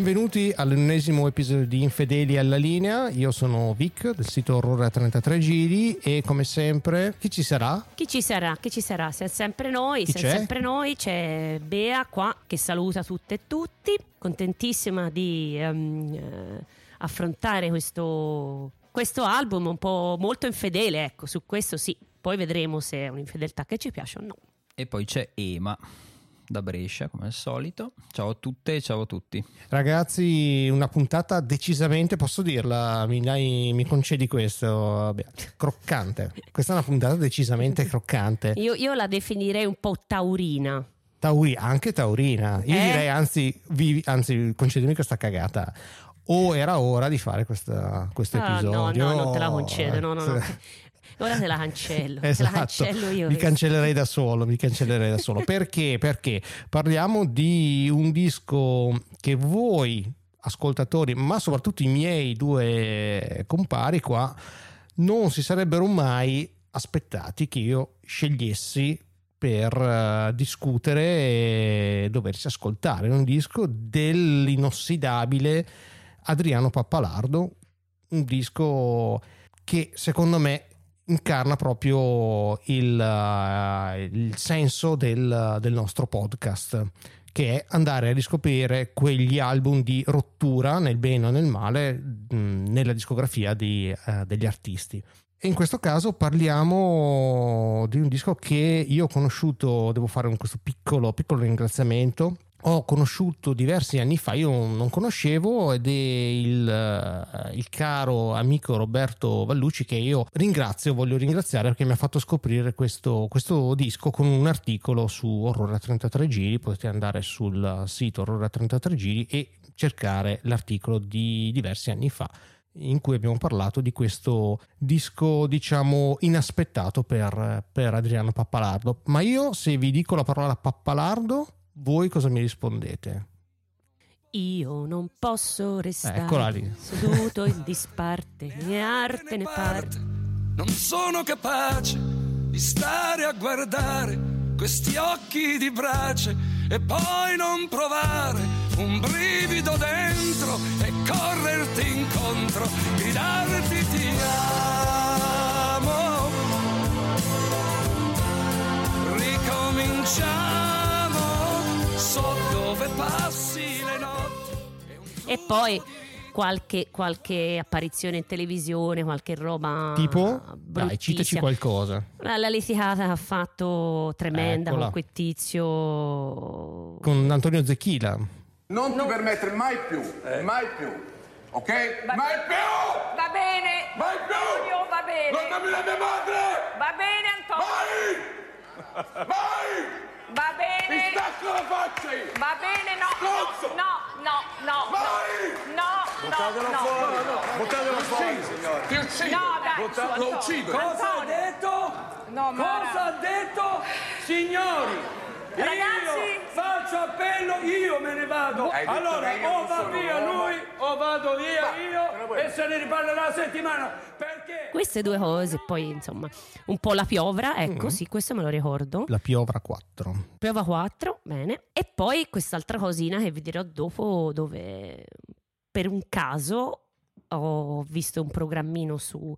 Benvenuti all'ennesimo episodio di Infedeli alla linea. Io sono Vic del sito Orrore a 33 giri e come sempre chi ci sarà? Chi ci sarà? Chi ci sarà? Siamo sempre noi, Chi siamo c'è? sempre noi. C'è Bea qua che saluta tutte e tutti. Contentissima di eh, affrontare questo, questo album un po' molto infedele, ecco, su questo sì. Poi vedremo se è un'infedeltà che ci piace o no. E poi c'è Ema da Brescia, come al solito. Ciao a tutte e ciao a tutti. Ragazzi, una puntata decisamente, posso dirla, mi, dai- mi concedi questo? Vabbè, croccante. Questa è una puntata decisamente croccante. Io, io la definirei un po' taurina. Tauri- anche taurina. Io Eh? direi, anzi, vi- anzi, concedimi questa cagata. O era ora di fare questa- questo Ah, no, episodio. no, non te la concedo, no, no, no. Ora te la cancello, te la Esatto, cancello io. mi cancellerei da solo, mi cancellerei da solo. Perché? Perché parliamo di un disco che voi ascoltatori, ma soprattutto i miei due compari qua, non si sarebbero mai aspettati che io scegliessi per eh, discutere e doversi ascoltare un disco dell'inossidabile Adriano Pappalardo, un disco che secondo me incarna proprio il, eh, il senso del, del nostro podcast che è andare a riscoprire quegli album di rottura nel bene o nel male mh, nella discografia di, eh, degli artisti. E in questo caso parliamo di un disco che io ho conosciuto, devo fare questo piccolo, piccolo ringraziamento. Ho conosciuto diversi anni fa, io non conoscevo ed è il, eh, il caro amico Roberto Vallucci che io ringrazio, voglio ringraziare perché mi ha fatto scoprire questo, questo disco con un articolo su Horror a 33 giri, potete andare sul sito Horror a 33 giri e cercare l'articolo di diversi anni fa in cui abbiamo parlato di questo disco, diciamo, inaspettato per, per Adriano Pappalardo. Ma io, se vi dico la parola Pappalardo, voi cosa mi rispondete? Io non posso restare seduto in disparte, né arte né parte. Non sono capace di stare a guardare questi occhi di brace e poi non provare un brivido dentro e correrti incontro, gridarti ti amo. Ricominciamo, so dove passi le notti. E poi qualche, qualche apparizione in televisione, qualche roba. Tipo? Dai, citaci qualcosa. La, la litigata che ha fatto tremenda Eccola. con quel tizio. Con Antonio Zecchila. Non ti permettere mai più, mai più, ok? mai più! Va bene. Mai più! Antonio, va bene. Non dammi la mia madre! Va bene, Antonio. Mai! Mai! Va Mi bene. stacco la faccia io! Va bene, no. Stronzo! No, no, no. Vai! No, no, no. Buttatelo fuori, signore! Ti uccido! No, dai, Butta- lo uccido! Cosa ha detto? No, Mara. Cosa ha detto? Signori, Ragazzi. io faccio appello, io me ne vado. Allora, o va via lui o vado via io e se ne riparlerà la settimana. Perché? Queste due cose, poi insomma, un po' la piovra, ecco, Mm. sì, questo me lo ricordo. La Piovra 4. Piova 4, bene. E poi quest'altra cosina che vi dirò dopo, dove per un caso ho visto un programmino su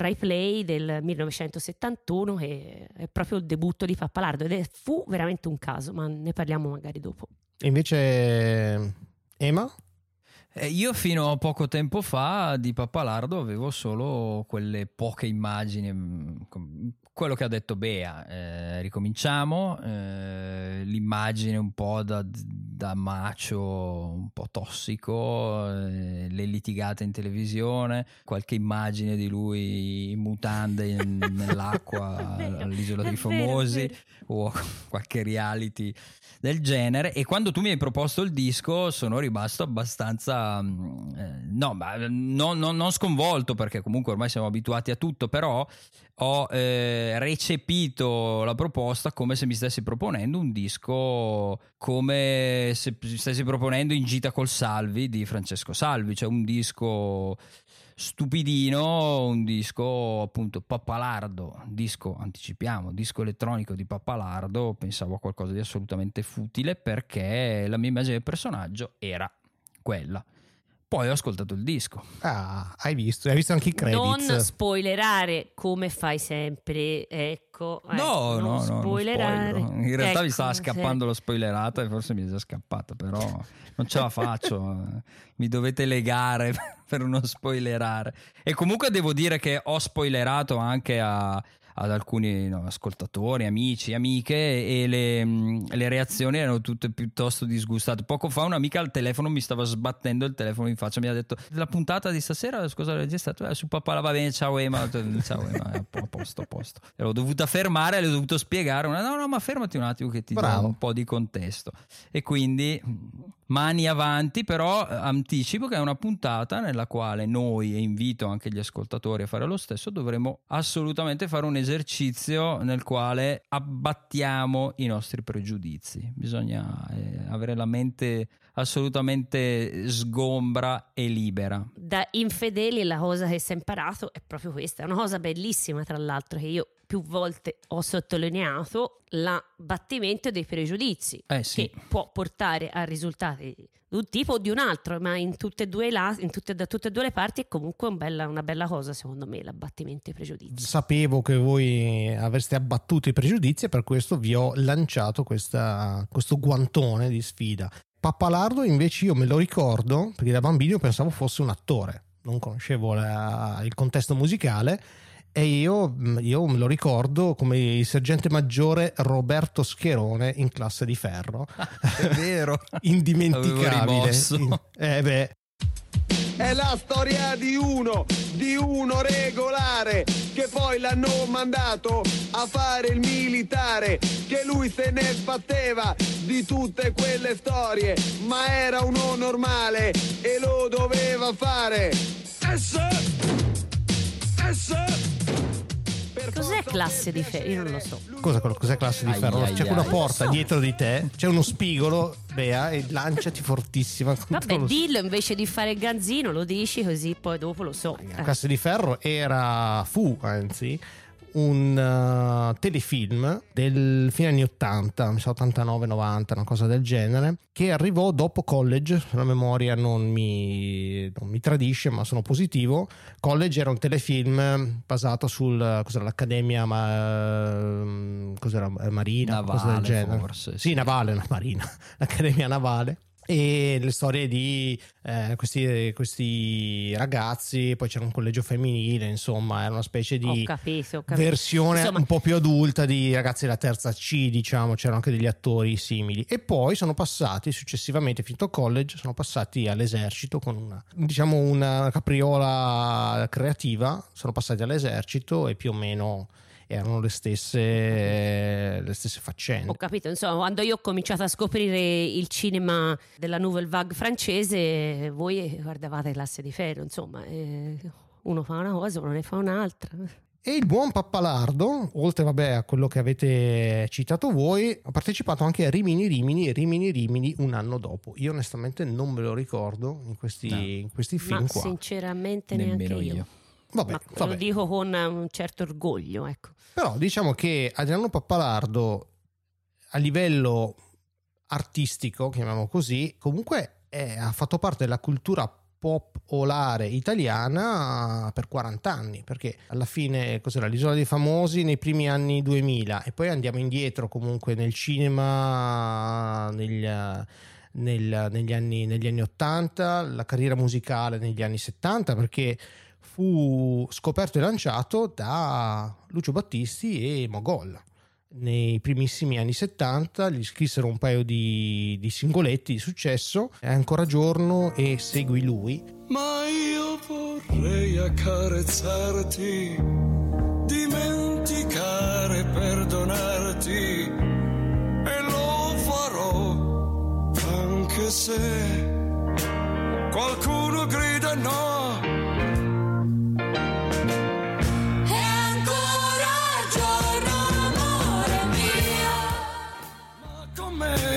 Rai Play del 1971 che è proprio il debutto di Pappalardo ed è- fu veramente un caso, ma ne parliamo magari dopo. E invece Ema? Io fino a poco tempo fa di Pappalardo avevo solo quelle poche immagini, mm, quello che ha detto Bea, eh, ricominciamo, eh, l'immagine un po' da, da macio, un po' tossico, eh, le litigate in televisione, qualche immagine di lui in mutande in- nell'acqua all'isola dei famosi o qualche reality del genere e quando tu mi hai proposto il disco sono rimasto abbastanza mm, eh, no ma non, non- non sconvolto perché comunque ormai siamo abituati a tutto però ho eh, recepito la proposta come se mi stessi proponendo un disco come se stessi proponendo in gita col Salvi di Francesco Salvi cioè un disco stupidino, un disco appunto pappalardo, disco anticipiamo, disco elettronico di pappalardo, pensavo a qualcosa di assolutamente futile perché la mia immagine del personaggio era quella. Poi ho ascoltato il disco. Ah, hai visto? Hai visto anche i Non credits? spoilerare come fai sempre, ecco. eh, No, non no, no, non spoilerare. In realtà mi Ecco, stava sì. scappando lo spoilerato e forse mi è già scappata, però non ce la faccio. mi dovete legare per non spoilerare. E comunque devo dire che ho spoilerato anche a- ad alcuni no, ascoltatori, amici, amiche e le, mh, le reazioni erano tutte piuttosto disgustate. Poco fa un'amica al telefono mi stava sbattendo il telefono in faccia, mi ha detto la puntata di stasera scusa l'ho registrato Eh, su papà la va bene, ciao Ema, ciao Ema, a posto, a posto. L'ho dovuta fermare, le ho dovuto spiegare, una, no no ma fermati un attimo che ti Bravo. do un po' di contesto. E quindi mani avanti, però eh, anticipo che è una puntata nella quale noi, e invito anche gli ascoltatori a fare lo stesso, dovremo assolutamente fare un esercizio nel quale abbattiamo i nostri pregiudizi. Bisogna eh, avere la mente assolutamente sgombra e libera. Da infedeli la cosa che si è imparato è proprio questa, è una cosa bellissima tra l'altro che io più volte ho sottolineato, l'abbattimento dei pregiudizi, Eh sì. che può portare a risultati di un tipo o di un altro, ma in tutte e due, la- in tutte- da tutte e due le parti è comunque un bella- una bella cosa secondo me l'abbattimento dei pregiudizi. Sapevo che voi avreste abbattuto i pregiudizi e per questo vi ho lanciato questa- questo guantone di sfida. Pappalardo invece io me lo ricordo perché da bambino pensavo fosse un attore, non conoscevo la- il contesto musicale e io, io me lo ricordo come il sergente maggiore Roberto Scherone in classe di ferro. È vero. Indimenticabile. Eh beh, È la storia di uno, di uno regolare, che poi l'hanno mandato a fare il militare, che lui se ne sbatteva di tutte quelle storie, ma era uno normale e lo doveva fare. Per Cos'è classe di ferro? Io non lo so. Cosa, cos'è classe di ferro? ai, c'è ai. una porta so. dietro di te, c'è uno spigolo, Bea, e lanciati fortissima. Vabbè, lo dillo invece di fare il ganzino, lo dici così poi dopo lo so. La Eh. Classe di Ferro era, fu anzi, un uh, telefilm del fine anni 80, mi sa 89-90, una cosa del genere, che arrivò dopo College, se la memoria non mi, non mi tradisce, ma sono positivo. College era un telefilm basato sul cos'era, l'Accademia ma, cos'era, eh, Marina, cosa del Navale, genere. forse, Sì, sì. navale, no, Marina, l'Accademia Navale e le storie di eh, questi, questi ragazzi, poi c'era un collegio femminile, insomma, era una specie Ho di capito, ho capito. versione Insomma, un po' più adulta di ragazzi della terza C, diciamo, c'erano anche degli attori simili. E poi sono passati successivamente, finito college, sono passati all'esercito con una, diciamo, una capriola creativa, sono passati all'esercito e più o meno erano le stesse, le stesse faccende. Ho capito, insomma, quando io ho cominciato a scoprire il cinema della Nouvelle Vague francese, voi guardavate classe di ferro, insomma, eh, uno fa una cosa, uno ne fa un'altra. E il buon Pappalardo, oltre vabbè, a quello che avete citato voi, ha partecipato anche a Rimini Rimini e Rimini Rimini un anno dopo. Io onestamente non me lo ricordo in questi, No. in questi film Ma qua. sinceramente neanche Nemmeno io. io. Vabbè, Ma vabbè. lo dico con un certo orgoglio, ecco. Però diciamo che Adriano Pappalardo a livello artistico, chiamiamolo così, comunque è- ha fatto parte della cultura popolare italiana per 40 anni, perché alla fine cos'era l'isola dei famosi nei primi anni 2000 e poi andiamo indietro comunque nel cinema negli, nel- negli anni, negli anni 80, la carriera musicale negli anni 70, perché fu scoperto e lanciato da Lucio Battisti e Mogol. Nei primissimi anni 70 gli scrissero un paio di, di singoletti di successo, è ancora giorno e segui lui. Ma io vorrei accarezzarti, dimenticare, perdonarti e lo farò anche se qualcuno grida no.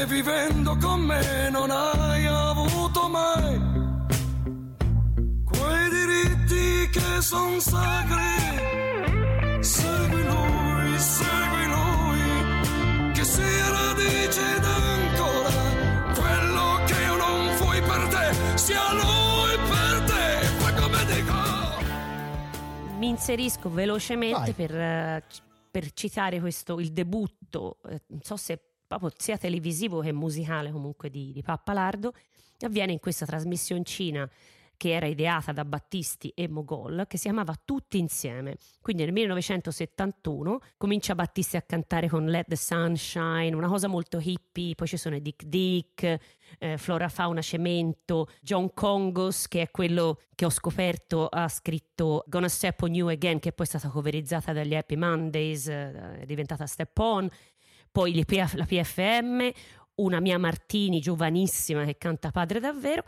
Vivendo con me, non hai avuto mai quei diritti che son sacri. Segui lui, segui lui, che sia radice ed ancora quello che io non fui per te. Si sia lui per te, poi come dico. Mi inserisco velocemente per, eh, per citare questo, il debutto, eh, non so se proprio sia televisivo che musicale comunque di, di Pappalardo, avviene in questa trasmissioncina che era ideata da Battisti e Mogol, che si chiamava Tutti insieme. Quindi nel 1971 comincia Battisti a cantare con Let the Sun Shine, una cosa molto hippie, poi ci sono Dick Dick, eh, Flora Fauna Cemento, John Congos, che è quello che ho scoperto, ha scritto Gonna Step on You Again, che poi è stata coverizzata dagli Happy Mondays, eh, è diventata Step On, poi le la PFM, una mia Martini giovanissima che canta Padre davvero,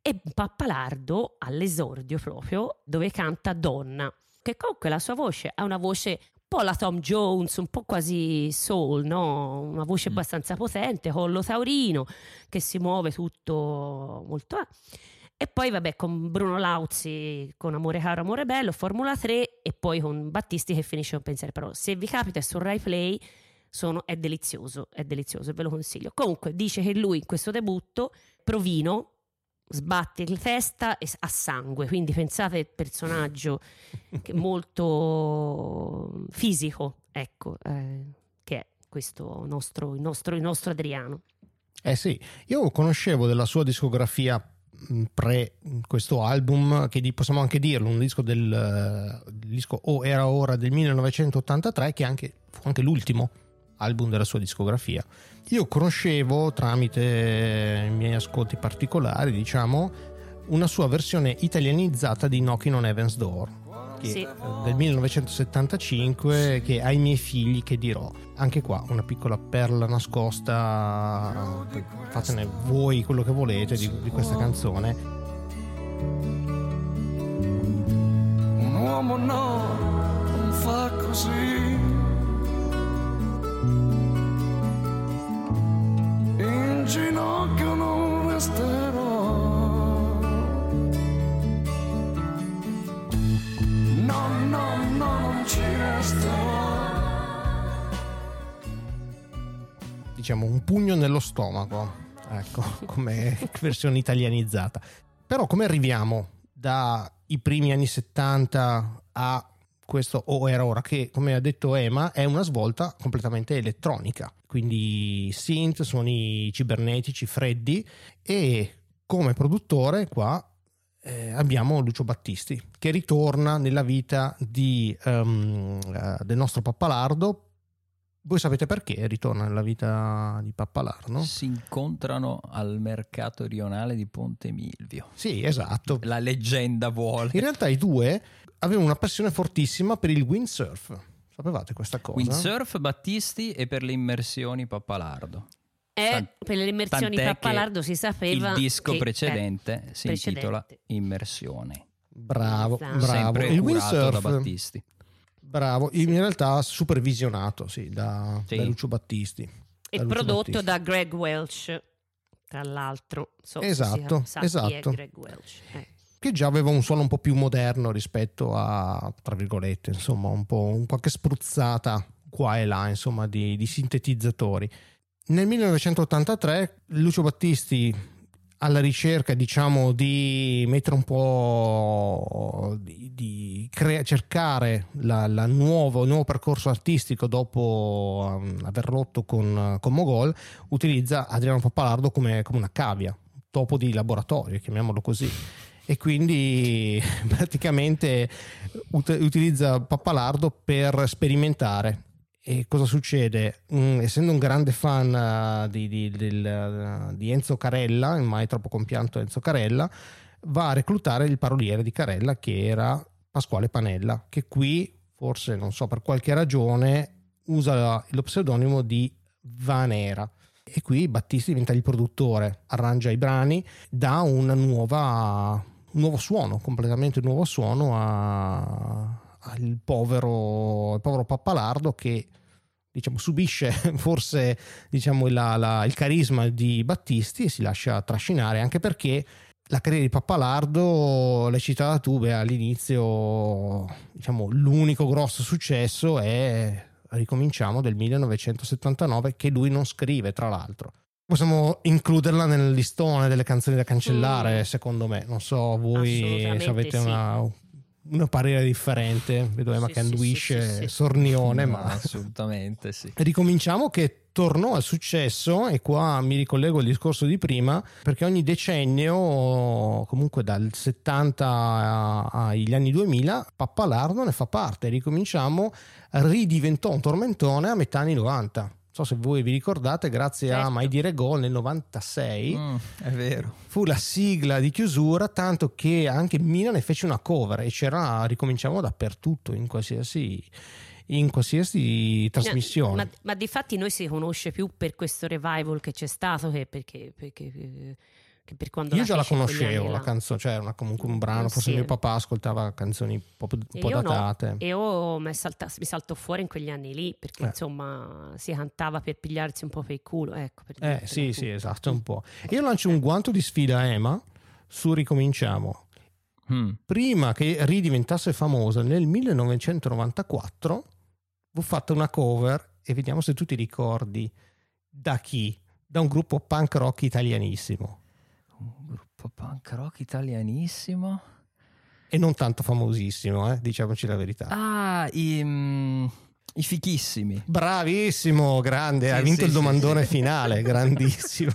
e Pappalardo all'esordio proprio, dove canta Donna, che comunque la sua voce ha una voce un po' la Tom Jones, un po' quasi soul, no? una voce Mm. abbastanza potente, collo taurino, che si muove tutto molto... E poi vabbè con Bruno Lauzi con Amore caro, amore bello, Formula 3 e poi con Battisti che finisce un pensiero. Però se vi capita è su Rai Play sono- è delizioso, è delizioso e ve lo consiglio. Comunque dice che lui in questo debutto, Provino, sbatte la testa a sangue, quindi pensate il personaggio molto fisico, ecco, eh, che è questo nostro, il, nostro, il nostro Adriano. Eh sì, io conoscevo della sua discografia mh, pre questo album, che di- possiamo anche dirlo, un disco del il disco O era ora del 1983, che anche, fu anche l'ultimo album della sua discografia. Io conoscevo tramite i miei ascolti particolari, diciamo, una sua versione italianizzata di Knocking on Heaven's Door. Che, Sì. del 1975 che ai miei figli che dirò anche qua una piccola perla nascosta fatene voi quello che volete di, di questa canzone Un uomo no, non fa così. Diciamo un pugno nello stomaco ecco come versione italianizzata. Però come arriviamo dai primi anni 70 a questo o era ora che come ha detto Ema è una svolta completamente elettronica. Quindi synth suoni cibernetici freddi e come produttore qua eh, abbiamo Lucio Battisti che ritorna nella vita di, ehm, eh, del nostro Pappalardo voi sapete perché ritorna nella vita di Pappalardo? Si incontrano al mercato rionale di Ponte Milvio. Sì, esatto. La leggenda vuole. In realtà i due avevano una passione fortissima per il windsurf. Sapevate questa cosa? Windsurf Battisti e per le immersioni Pappalardo. Eh, Tant- per le immersioni tant'è Pappalardo si sapeva Il disco che- precedente eh, si precedente. intitola Immersione. Bravo, Esatto. bravo. Sempre Il curato da windsurf, Battisti. Bravo, in realtà supervisionato sì, da, Sì. da Lucio Battisti. E Da Lucio prodotto Battisti. da Greg Welch, tra l'altro. So Esatto, si sa chi è esatto. Greg Welch. Eh. che già aveva un suono un po' più moderno rispetto a, tra virgolette, insomma, un po' un qualche spruzzata qua e là, insomma, di, di sintetizzatori. Nel 1983 Lucio Battisti alla ricerca, diciamo, di mettere un po' di, di crea- cercare la, la nuovo, il nuovo percorso artistico dopo um, aver rotto con, con Mogol, utilizza Adriano Pappalardo come, come una cavia, topo di laboratorio, chiamiamolo così e quindi praticamente ut- utilizza Pappalardo per sperimentare. E cosa succede? Mm, essendo un grande fan eh, di, di- del- eh, di Enzo Carella, mai troppo compianto Enzo Carella, va a reclutare il paroliere di Carella che era Pasquale Panella, che qui, forse non so per qualche ragione, usa lo pseudonimo di Vanera. E qui Battisti diventa il produttore, arrangia i brani, dà nuova, un nuovo suono, completamente nuovo suono a- al povero, al povero Pappalardo che diciamo, subisce forse diciamo, la- la- il carisma di Battisti e si lascia trascinare anche perché la carriera di Pappalardo, l'hai citata tu, beh, all'inizio diciamo, l'unico grosso successo è ricominciamo del 1979 che lui non scrive tra l'altro possiamo includerla nel listone delle canzoni da cancellare, secondo me. Non so voi se avete sì. una, una parere differente. Vedo Emma Sì, che sì, sì, sì, sì. sornione, No, ma assolutamente sì. ricominciamo che tornò al successo e qua mi ricollego al discorso di prima perché ogni decennio comunque dal 70 a- agli anni 2000 Pappalardo ne fa parte ricominciamo ridiventò un tormentone a metà anni 90 non so se voi vi ricordate grazie a Certo. Mai Dire Gol nel 96 Mm, è vero. fu la sigla di chiusura tanto che anche Mina ne fece una cover e c'era ricominciamo dappertutto in qualsiasi in qualsiasi trasmissione Ma, ma di fatti noi si conosce più per questo revival che c'è stato che perché, perché- quando Io già la conoscevo la canzone, cioè era una- comunque un brano, Mm, forse sì. mio papà ascoltava canzoni un po', un po' io no, datate. e io mi, salta- mi saltò fuori in quegli anni lì perché Eh. insomma si cantava per pigliarsi un po' per il culo. Ecco, per Eh sì, tu. sì, esatto, un po'. Io lancio un guanto di sfida a Emma su Ricominciamo. Mm. Prima che ridiventasse famosa nel 1994, fu fatta una cover e vediamo se tu ti ricordi da chi? Da un gruppo punk rock italianissimo Un gruppo punk rock italianissimo. e non tanto famosissimo, eh, diciamoci la verità. Ah, i, mm, i fichissimi. Bravissimo, grande, Sì, hai vinto sì, il domandone sì. finale, grandissimo.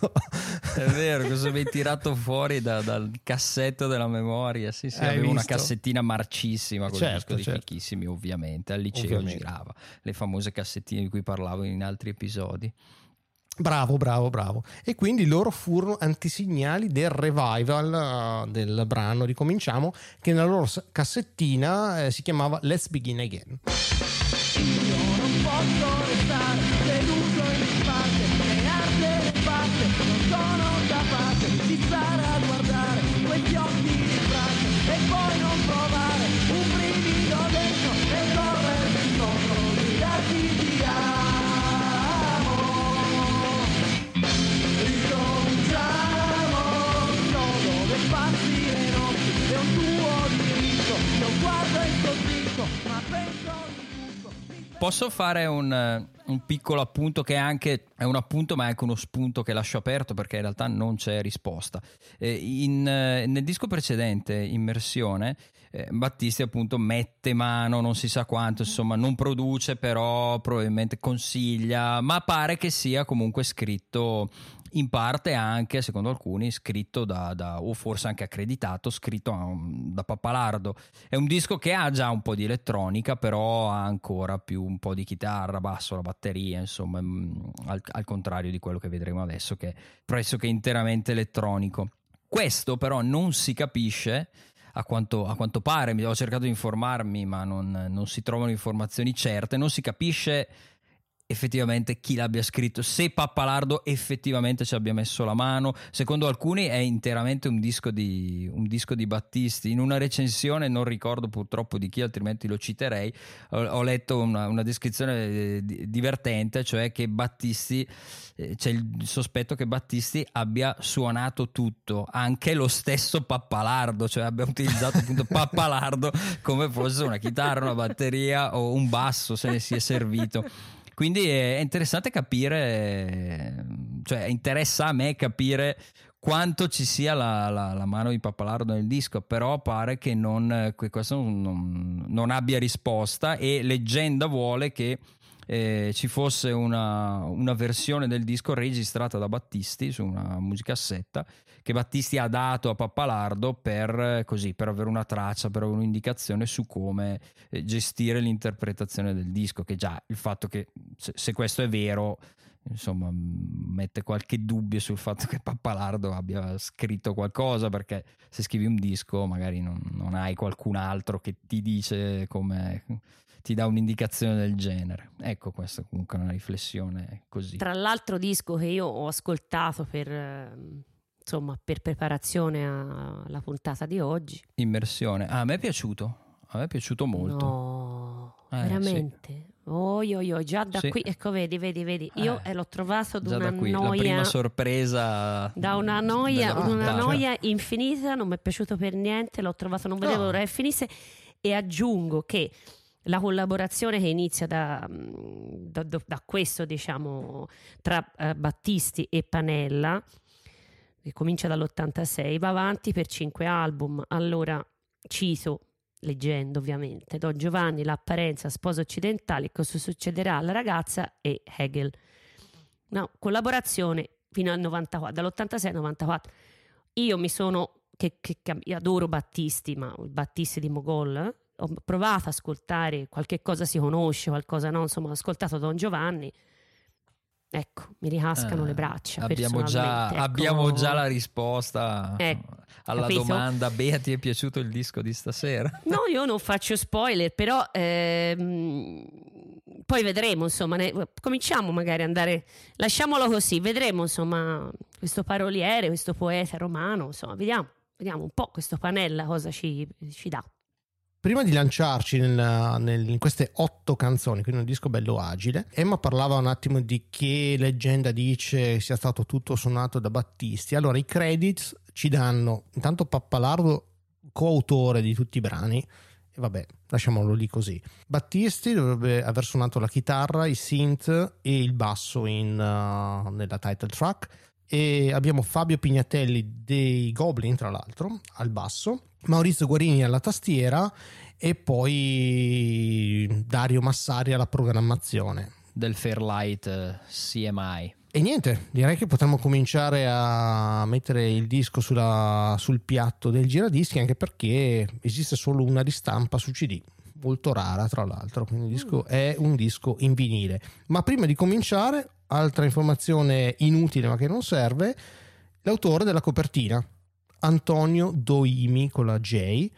È vero, cosa mi hai tirato fuori da- dal cassetto della memoria? Sì, sì, Hai avevo una visto? cassettina marcissima con Certo, il disco di certo. fichissimi, ovviamente. Al liceo Ovviamente. girava le famose cassettine di cui parlavo in altri episodi. Bravo, bravo, bravo. E quindi loro furono antisignali del revival eh, del brano Ricominciamo, che nella loro cassettina eh, si chiamava Let's Begin Again. Posso fare un, eh, un piccolo appunto che è anche è un appunto, ma è anche uno spunto che lascio aperto perché in realtà non c'è risposta. Eh, in, eh, nel disco precedente, Immersione, eh, Battisti appunto mette mano, non si sa quanto, insomma, non produce, però probabilmente consiglia, ma pare che sia comunque scritto in parte anche, secondo alcuni, scritto da, da- o forse anche accreditato, scritto um, da Pappalardo. È un disco che ha già un po' di elettronica, però ha ancora più un po' di chitarra, basso, la batteria, insomma, mm, al, al contrario di quello che vedremo adesso, che è pressoché interamente elettronico. Questo però non si capisce. A quanto, a quanto pare, ho cercato di informarmi, ma non, non si trovano informazioni certe. Non si capisce effettivamente chi l'abbia scritto, se Pappalardo effettivamente ci abbia messo la mano. Secondo alcuni è interamente un disco di, un disco di Battisti. In una recensione, non ricordo purtroppo di chi, altrimenti lo citerei, ho, ho letto una, una descrizione eh, di- divertente, cioè che Battisti, eh, c'è il sospetto che Battisti abbia suonato tutto, anche lo stesso Pappalardo, cioè abbia utilizzato appunto Pappalardo come fosse una chitarra, una batteria o un basso, se ne sia servito. Quindi è interessante capire, cioè interessa a me capire quanto ci sia la, la- la mano di Pappalardo nel disco, però pare che, non, questo non, non- non abbia risposta e leggenda vuole che eh, ci fosse una, una versione del disco registrata da Battisti su una musicassetta che Battisti ha dato a Pappalardo per, così, per avere una traccia, per avere un'indicazione su come eh, gestire l'interpretazione del disco, che già il fatto che se, se questo è vero, insomma, mette qualche dubbio sul fatto che Pappalardo abbia scritto qualcosa, perché se scrivi un disco magari non, non hai qualcun altro che ti dice come ti dà un'indicazione del genere. Ecco, questa comunque una riflessione così. Tra l'altro disco che io ho ascoltato per, ehm, insomma, per preparazione alla puntata di oggi. Immersione. Ah, a me è piaciuto. A me è piaciuto molto. No, Eh, veramente. Oi, oi, oi, già da Sì. qui, ecco, vedi, vedi, vedi. Io Eh, eh, l'ho trovato da qui, la noia. prima sorpresa. da una noia, una noia infinita, non mi è piaciuto per niente, l'ho trovato, non vedevo No. l'ora che finisse e aggiungo che la collaborazione che inizia da, mm, da- da- questo, diciamo, tra eh, Battisti e Panella, che comincia dall'86, va avanti per cinque album. Allora, cito, leggendo ovviamente, Don Giovanni, l'apparenza, sposa occidentale, cosa succederà alla ragazza e Hegel. No, collaborazione fino al 94, dall'86 al 94. Io mi sono, che, che- che- adoro Battisti, ma Battisti di Mogol, eh, ho provato ad ascoltare qualche cosa si conosce, qualcosa no, insomma ho ascoltato Don Giovanni, ecco, mi ricascano Eh, le braccia. Abbiamo già, ecco. abbiamo già la risposta Ecco, alla capito? domanda. Bea, ti è piaciuto il disco di stasera? No, io non faccio spoiler, però ehm, poi vedremo, insomma, ne- cominciamo magari ad andare, lasciamolo così, vedremo, insomma, questo paroliere, questo poeta romano, insomma, vediamo, vediamo un po' questo Panella cosa ci, ci dà. Prima di lanciarci nel- nel- in queste otto canzoni, quindi un disco bello agile, Emma parlava un attimo di che leggenda dice sia stato tutto suonato da Battisti. Allora, i credits ci danno intanto Pappalardo, coautore di tutti i brani, e vabbè, lasciamolo lì così. Battisti dovrebbe aver suonato la chitarra, i synth e il basso in, uh, nella title track. E abbiamo Fabio Pignatelli dei Goblin, tra l'altro, al basso, Maurizio Guarini alla tastiera e poi Dario Massari alla programmazione. Del Fairlight eh, CMI. E niente, direi che potremmo cominciare a mettere il disco sulla- sul piatto del giradischi, anche perché esiste solo una ristampa su CD, molto rara tra l'altro, quindi il disco è un disco in vinile. Ma prima di cominciare, altra informazione inutile ma che non serve, l'autore della copertina, Antonio Doimi con la J,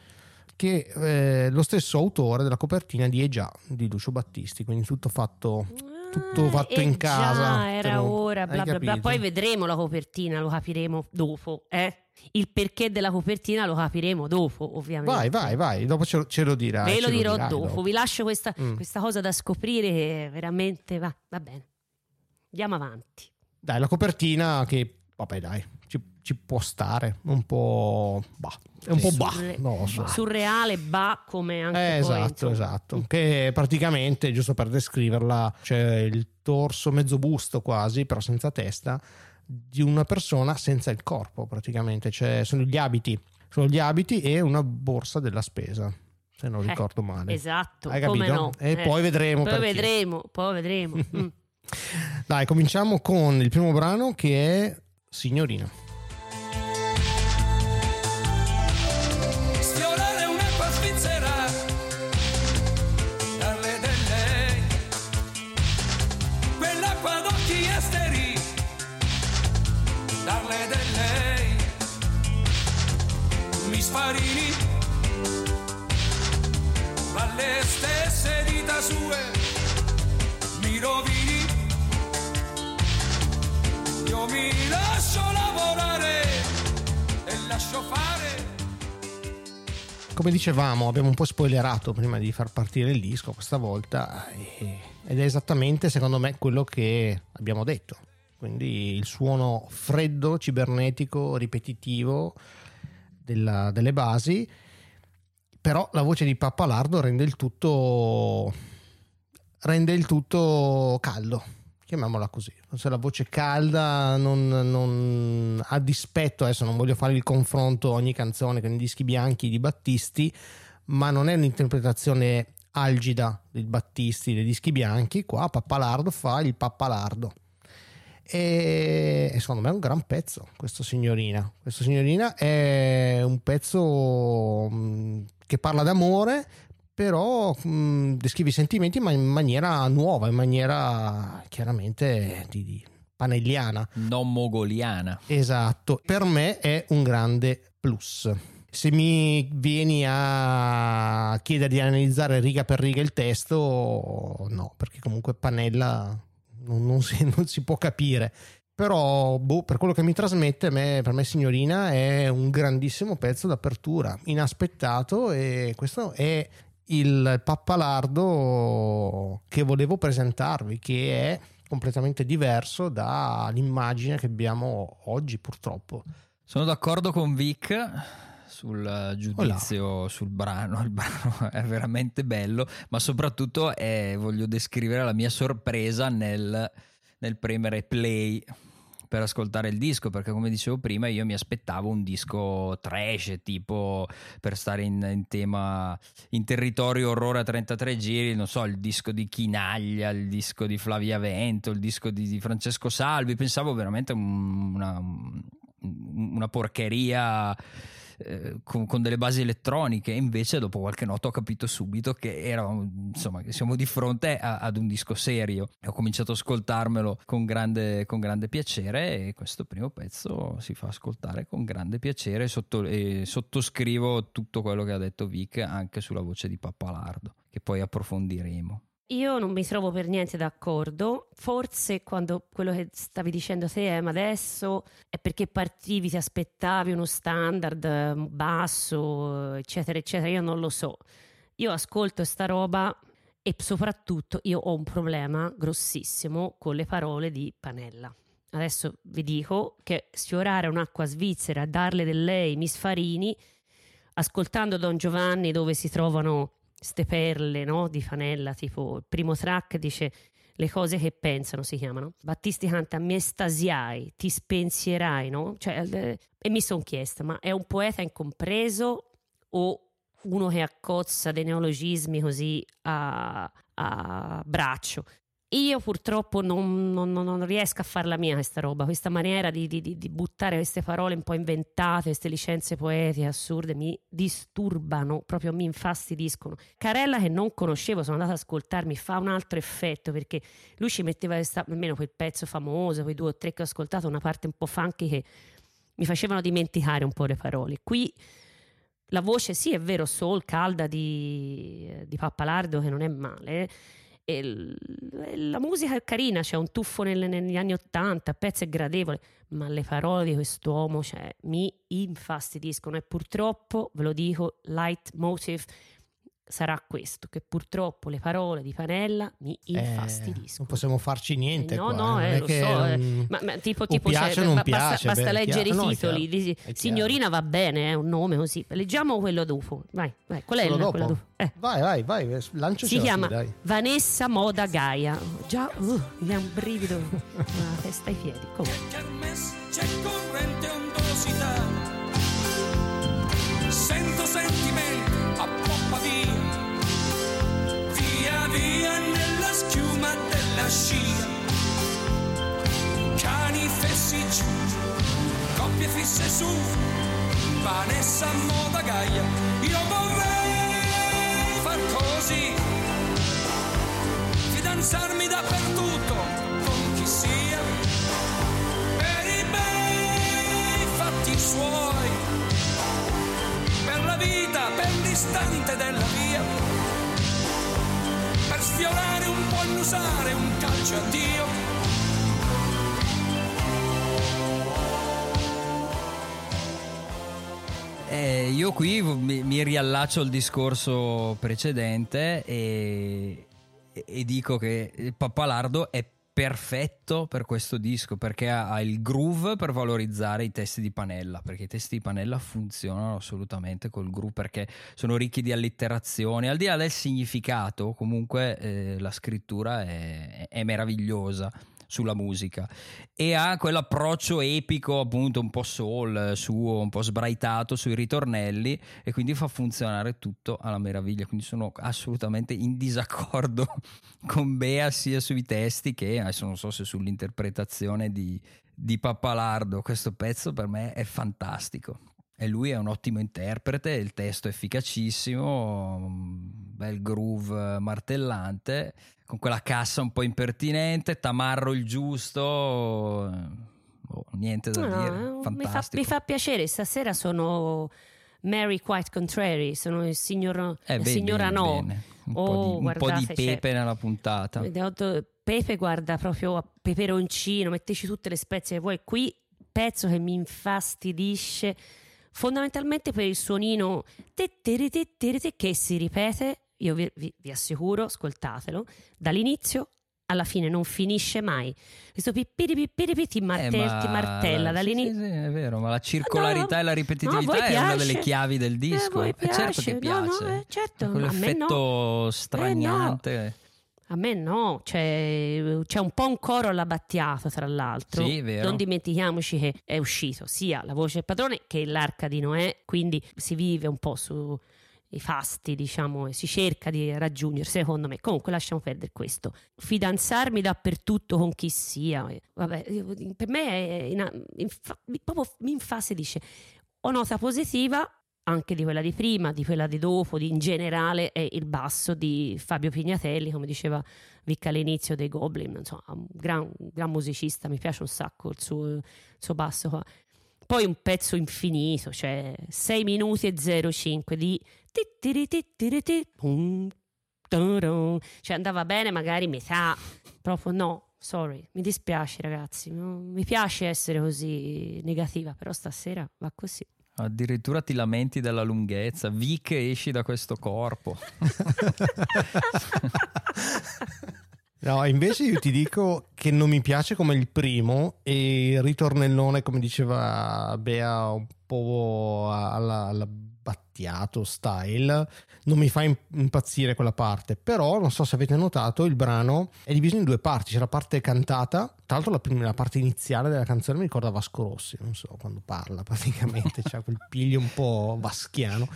che è lo stesso autore della copertina di E già di Lucio Battisti, quindi tutto fatto tutto Ah, fatto eh in già, casa. era lo- ora, bla bla bla. Poi vedremo la copertina, lo capiremo dopo, eh? Il perché della copertina lo capiremo dopo, ovviamente. Vai, vai, vai, dopo ce lo, ce lo dirai. Ve lo dirò dirai dopo. vi lascio questa, Mm. questa cosa da scoprire che veramente va, va bene. Andiamo avanti. Dai, la copertina che, vabbè dai, ci, ci può stare, un po'... Bah, è un po' bah, Surre- non lo so. Surreale, ba come anche Eh, poi, esatto, insomma. esatto. Che praticamente, giusto per descriverla, c'è il torso mezzo busto quasi, però senza testa, di una persona senza il corpo praticamente. Cioè, sono gli abiti, sono gli abiti e una borsa della spesa, se non Eh, ricordo male. Esatto, Hai come capito? no. E Eh, poi vedremo Poi perché. vedremo, poi vedremo. Mm. Dai, cominciamo con il primo brano che è Signorina. Sfiorare un'acqua svizzera, darle del lei, quell'acqua d'occhi esteri, darle del lei, mi sparini, dalle stesse dita sue, mi rovini, io mi lascio lavorare e lascio fare. Come dicevamo, abbiamo un po' spoilerato prima di far partire il disco questa volta ed è esattamente secondo me quello che abbiamo detto. Quindi il suono freddo, cibernetico, ripetitivo della- delle basi, però la voce di Pappalardo rende il tutto rende il tutto caldo, chiamiamola così. Se la voce calda non, non a dispetto, adesso non voglio fare il confronto ogni canzone con i dischi bianchi di Battisti, ma non è un'interpretazione algida del Battisti dei dischi bianchi, qua Pappalardo fa il Pappalardo. E, e secondo me è un gran pezzo questo signorina. Questo signorina è un pezzo mh, che parla d'amore, però mh, descrive i sentimenti ma in maniera nuova, in maniera chiaramente di, di panelliana. Non mogoliana. Esatto, per me è un grande plus. Se mi vieni a chiedere di analizzare riga per riga il testo, no, perché comunque Panella non, non si, non si può capire. Però, boh, per quello che mi trasmette, me- per me Signorina è un grandissimo pezzo d'apertura, inaspettato e questo è il pappalardo che volevo presentarvi, che è completamente diverso dall'immagine che abbiamo oggi purtroppo. Sono d'accordo con Vic. sul giudizio sul brano. Il brano è veramente bello, ma soprattutto è- voglio descrivere la mia sorpresa nel, nel premere play per ascoltare il disco, perché come dicevo prima io mi aspettavo un disco trash, tipo per stare in, in tema, in territorio orrore a 33 giri, non so, il disco di Chinaglia, il disco di Flavia Vento, il disco di, di Francesco Salvi, pensavo veramente un- una, una porcheria eh, con, con delle basi elettroniche invece dopo qualche nota ho capito subito che era insomma che siamo di fronte a- ad un disco serio. Ho cominciato ad ascoltarmelo con grande, con grande piacere e questo primo pezzo si fa ascoltare con grande piacere sotto- e sottoscrivo tutto quello che ha detto Vic anche sulla voce di Pappalardo che poi approfondiremo Io non mi trovo per niente d'accordo. Forse quando quello che stavi dicendo te, ma adesso è perché partivi, ti aspettavi uno standard eh, basso, eccetera, eccetera. Io non lo so. Io ascolto sta roba e soprattutto io ho un problema grossissimo con le parole di Panella. Adesso vi dico che sfiorare un'acqua svizzera, darle del lei, Miss Farini, ascoltando Don Giovanni dove si trovano ste perle no, di Fanella, tipo il primo track dice le cose che pensano si chiamano. Battisti canta mi estasiai, ti spensierai, no? Cioè, eh, e mi sono chiesta, ma è un poeta incompreso o uno che accozza dei neologismi così a, a braccio? Io purtroppo non, non- non- riesco a farla mia questa roba, questa maniera di, di- di- di buttare queste parole un po' inventate, queste licenze poetiche assurde mi disturbano, proprio mi infastidiscono. Carella che non conoscevo, sono andata ad ascoltarmi, fa un altro effetto perché lui ci metteva questa- almeno quel pezzo famoso, quei due o tre che ho ascoltato, una parte un po' funky che mi facevano dimenticare un po' le parole. Qui la voce sì è vero soul calda di, di Pappalardo che non è male e l- la musica è carina c'è un tuffo nel- negli anni Ottanta il pezzo è gradevole ma le parole di quest'uomo cioè, mi infastidiscono. E purtroppo ve lo dico leitmotiv sarà questo che purtroppo le parole di Panella mi Eh, infastidiscono non possiamo farci niente. no, qua, no, eh, lo che, so, eh. mm, Ma, ma tipo, tipo piace cioè, basta, piace, basta beh, leggere chiaro. No, i titoli. chiaro, di- è chiaro. signorina va bene, è un nome così. Leggiamo quello dopo. Vai, vai. Qual è Solo il quello dopo? Eh. Vai, vai, vai, lanciaci Si la chiama dai. Vanessa Moda Gaia. Già, uh, mi viene un brivido alla testa ai piedi. Comunque. Scia Cani fessi giù Coppie fisse su Vanessa moda gaia. Io vorrei far così Fidanzarmi dappertutto con chi sia per i bei fatti suoi, per la vita, per l'istante della via, per sfiorare un po' annusare un calcio a Dio. Eh, io qui mi, mi riallaccio al discorso precedente e, e dico che Pappalardo è perfetto per questo disco perché ha, ha il groove per valorizzare i testi di Panella perché i testi di Panella funzionano assolutamente col groove perché sono ricchi di allitterazioni al di là del significato comunque eh, la scrittura è, è meravigliosa sulla musica. E ha quell'approccio epico appunto un po' soul eh, suo un po' sbraitato sui ritornelli e quindi fa funzionare tutto alla meraviglia. Quindi sono assolutamente in disaccordo con Bea sia sui testi che adesso non so se sull'interpretazione di, di Pappalardo. Questo pezzo per me è fantastico. E lui è un ottimo interprete, il testo è efficacissimo, bel groove martellante, con quella cassa un po' impertinente, tamarro il giusto, oh, niente da No, dire, no, mi, fa, mi fa piacere. Stasera sono Mary Quite Contrary, sono il signor, Eh, vedi, signora No. bene. Un, Oh, po di, un po' di pepe nella puntata. Pepe guarda proprio a peperoncino, metteci tutte le spezie che vuoi. Qui pezzo che mi infastidisce fondamentalmente per il suonino che si ripete. Io vi, vi- vi assicuro, ascoltatelo dall'inizio alla fine non finisce mai. Questo pippiri pippiri pi ti, marte- Eh, ma- ti martella dall'inizio. sì, sì, è vero, ma la circolarità No, e la no, ripetitività voi è una piace? delle chiavi del Eh, disco. Eh, certo che piace? No, no, piace. eh, certo, a me no. quell'effetto straniante. A me no, c'è, c'è un po' un coro alla Battiato tra l'altro. Sì. Non dimentichiamoci che è uscito sia La voce del padrone che l'Arca di Noè, quindi si vive un po' sui fasti, diciamo, si cerca di raggiungere, secondo me. Comunque lasciamo perdere questo. Fidanzarmi dappertutto con chi sia. eh, Vabbè, per me è in, in fa- proprio in fase dice ho nota positiva anche di quella di prima, di quella di dopo, di in generale è il basso di Fabio Pignatelli, come diceva Vic all'inizio dei Goblin, insomma, un gran, gran musicista, mi piace un sacco il suo, il suo basso qua. Poi un pezzo infinito, cioè 6 minuti e 05 di cioè andava bene magari metà, proprio no, sorry, mi dispiace ragazzi, mi piace essere così negativa, però stasera va così. Addirittura ti lamenti della lunghezza. Vic esci da questo corpo. No, invece io ti dico che non mi piace come il primo e il ritornellone, come diceva Bea, un po' alla, alla Battiato style, non mi fa im- impazzire quella parte. Però non so se avete notato, il brano è diviso in due parti. C'è la parte cantata, tra l'altro la, prima- la parte iniziale della canzone mi ricorda Vasco Rossi, non so, quando parla praticamente, c'ha quel piglio un po' vaschiano.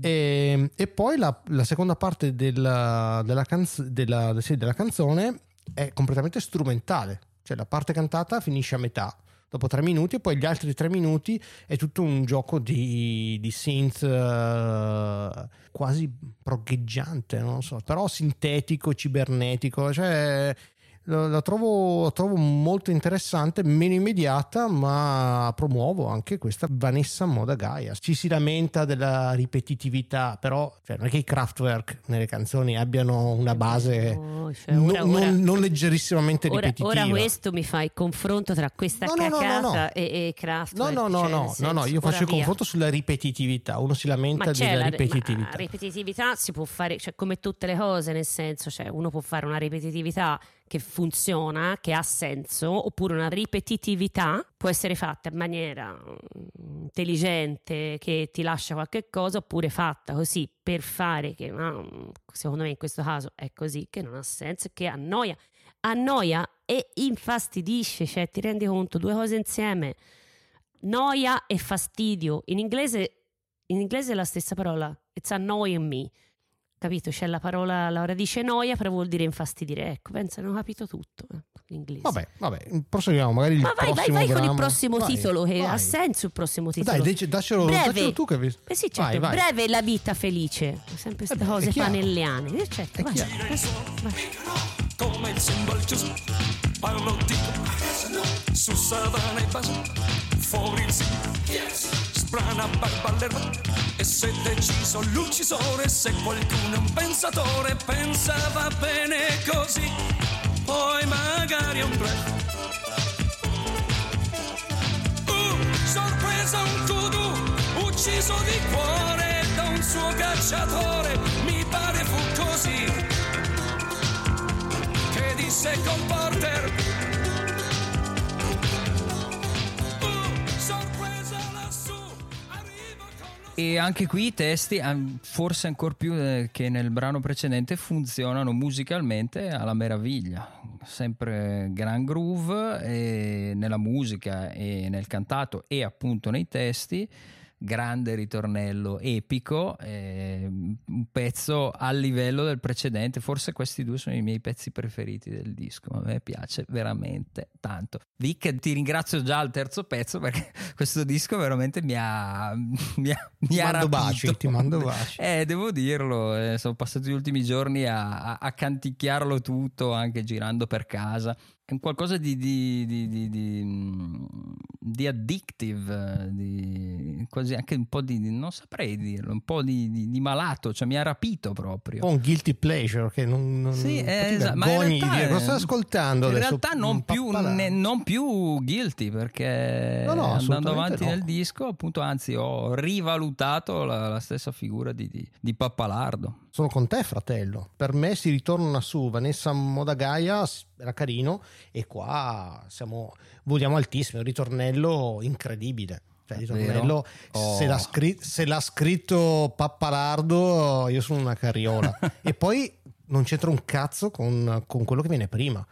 E, e poi la, la seconda parte della, della, canz- della- sì, della canzone è completamente strumentale, cioè la parte cantata finisce a metà. Dopo tre minuti, e poi gli altri tre minuti è tutto un gioco di, di synth eh, quasi progheggiante, non so, però sintetico, cibernetico. Cioè, lo trovo, lo trovo molto interessante, meno immediata, ma promuovo anche questa Vanessa Moda Gaia. Ci si lamenta della ripetitività, però cioè, non è che i Kraftwerk nelle canzoni abbiano una base Oh, cioè, no- ora- non, ora- non leggerissimamente Ora, ripetitiva. ora questo mi fa il confronto tra questa No, no, no, no, cacata e, e Kraftwerk. No, no, no, cioè, no, senso, no, io faccio il confronto sulla ripetitività. Uno si lamenta della la ripetitività. ma ripetitività si può fare, cioè come tutte le cose, nel senso, cioè uno può fare una ripetitività che funziona, che ha senso, oppure una ripetitività può essere fatta in maniera mm, intelligente, che ti lascia qualche cosa, oppure fatta così per fare, che no, secondo me in questo caso è così, che non ha senso, che annoia, annoia e infastidisce, cioè ti rendi conto, due cose insieme, noia e fastidio. In inglese, in inglese è la stessa parola, it's annoying me. Capito? C'è la parola, la radice noia, però vuol dire infastidire. Ecco, pensa, hanno capito tutto eh, in inglese. Vabbè, vabbè, prossimo, magari il Ma vai, vai, prossimo vai con il prossimo Vai, titolo, che ha vai. senso il prossimo titolo. Dai, daccelo, Breve. daccelo tu che vi... Eh sì, certo, Vai, vai. breve la vita felice. Sempre queste beh, è cose panelliane. Eh, certo, vai, come il simbolo Gesù parlo di su savana e fuori il sì barba all'erba e se deciso l'uccisore se qualcuno è un pensatore pensava bene così. Poi magari un bluff Uh, sorpresa un kudu ucciso di cuore da un suo cacciatore. Mi pare fu così. Che disse con Porter E anche qui i testi, forse ancora più eh, che nel brano precedente, funzionano musicalmente alla meraviglia. Sempre gran groove e nella musica e nel cantato e appunto nei testi. Grande ritornello epico, eh, un pezzo al livello del precedente. Forse questi due sono i miei pezzi preferiti del disco. A me piace veramente tanto. Vic, ti ringrazio già al terzo pezzo perché questo disco veramente mi ha, mi ha, mi ha mando baci, ti mando baci. Eh, devo dirlo, eh, sono passati gli ultimi giorni a, a- a canticchiarlo tutto, anche girando per casa. È un qualcosa di, di, di, di, di, mm, di addictive, di, quasi anche un po' di, non saprei dirlo, un po' di, malato, cioè mi ha rapito proprio. Un guilty pleasure che non, non Sì, eh, esatto, ma in realtà dire, cosa ascoltando In realtà non più, ne- non più guilty perché No, no, andando avanti no. nel disco appunto anzi ho rivalutato la, la stessa figura di, di, di Pappalardo. Sono con te, fratello. Per me si ritorna su Vanessa Modagaia, era carino, e qua siamo, voliamo altissimo. Un ritornello incredibile. Cioè, ritornello, Oh. se, l'ha scri- se l'ha scritto Pappalardo, io sono una carriola. e poi non c'entra un cazzo con, con quello che viene prima.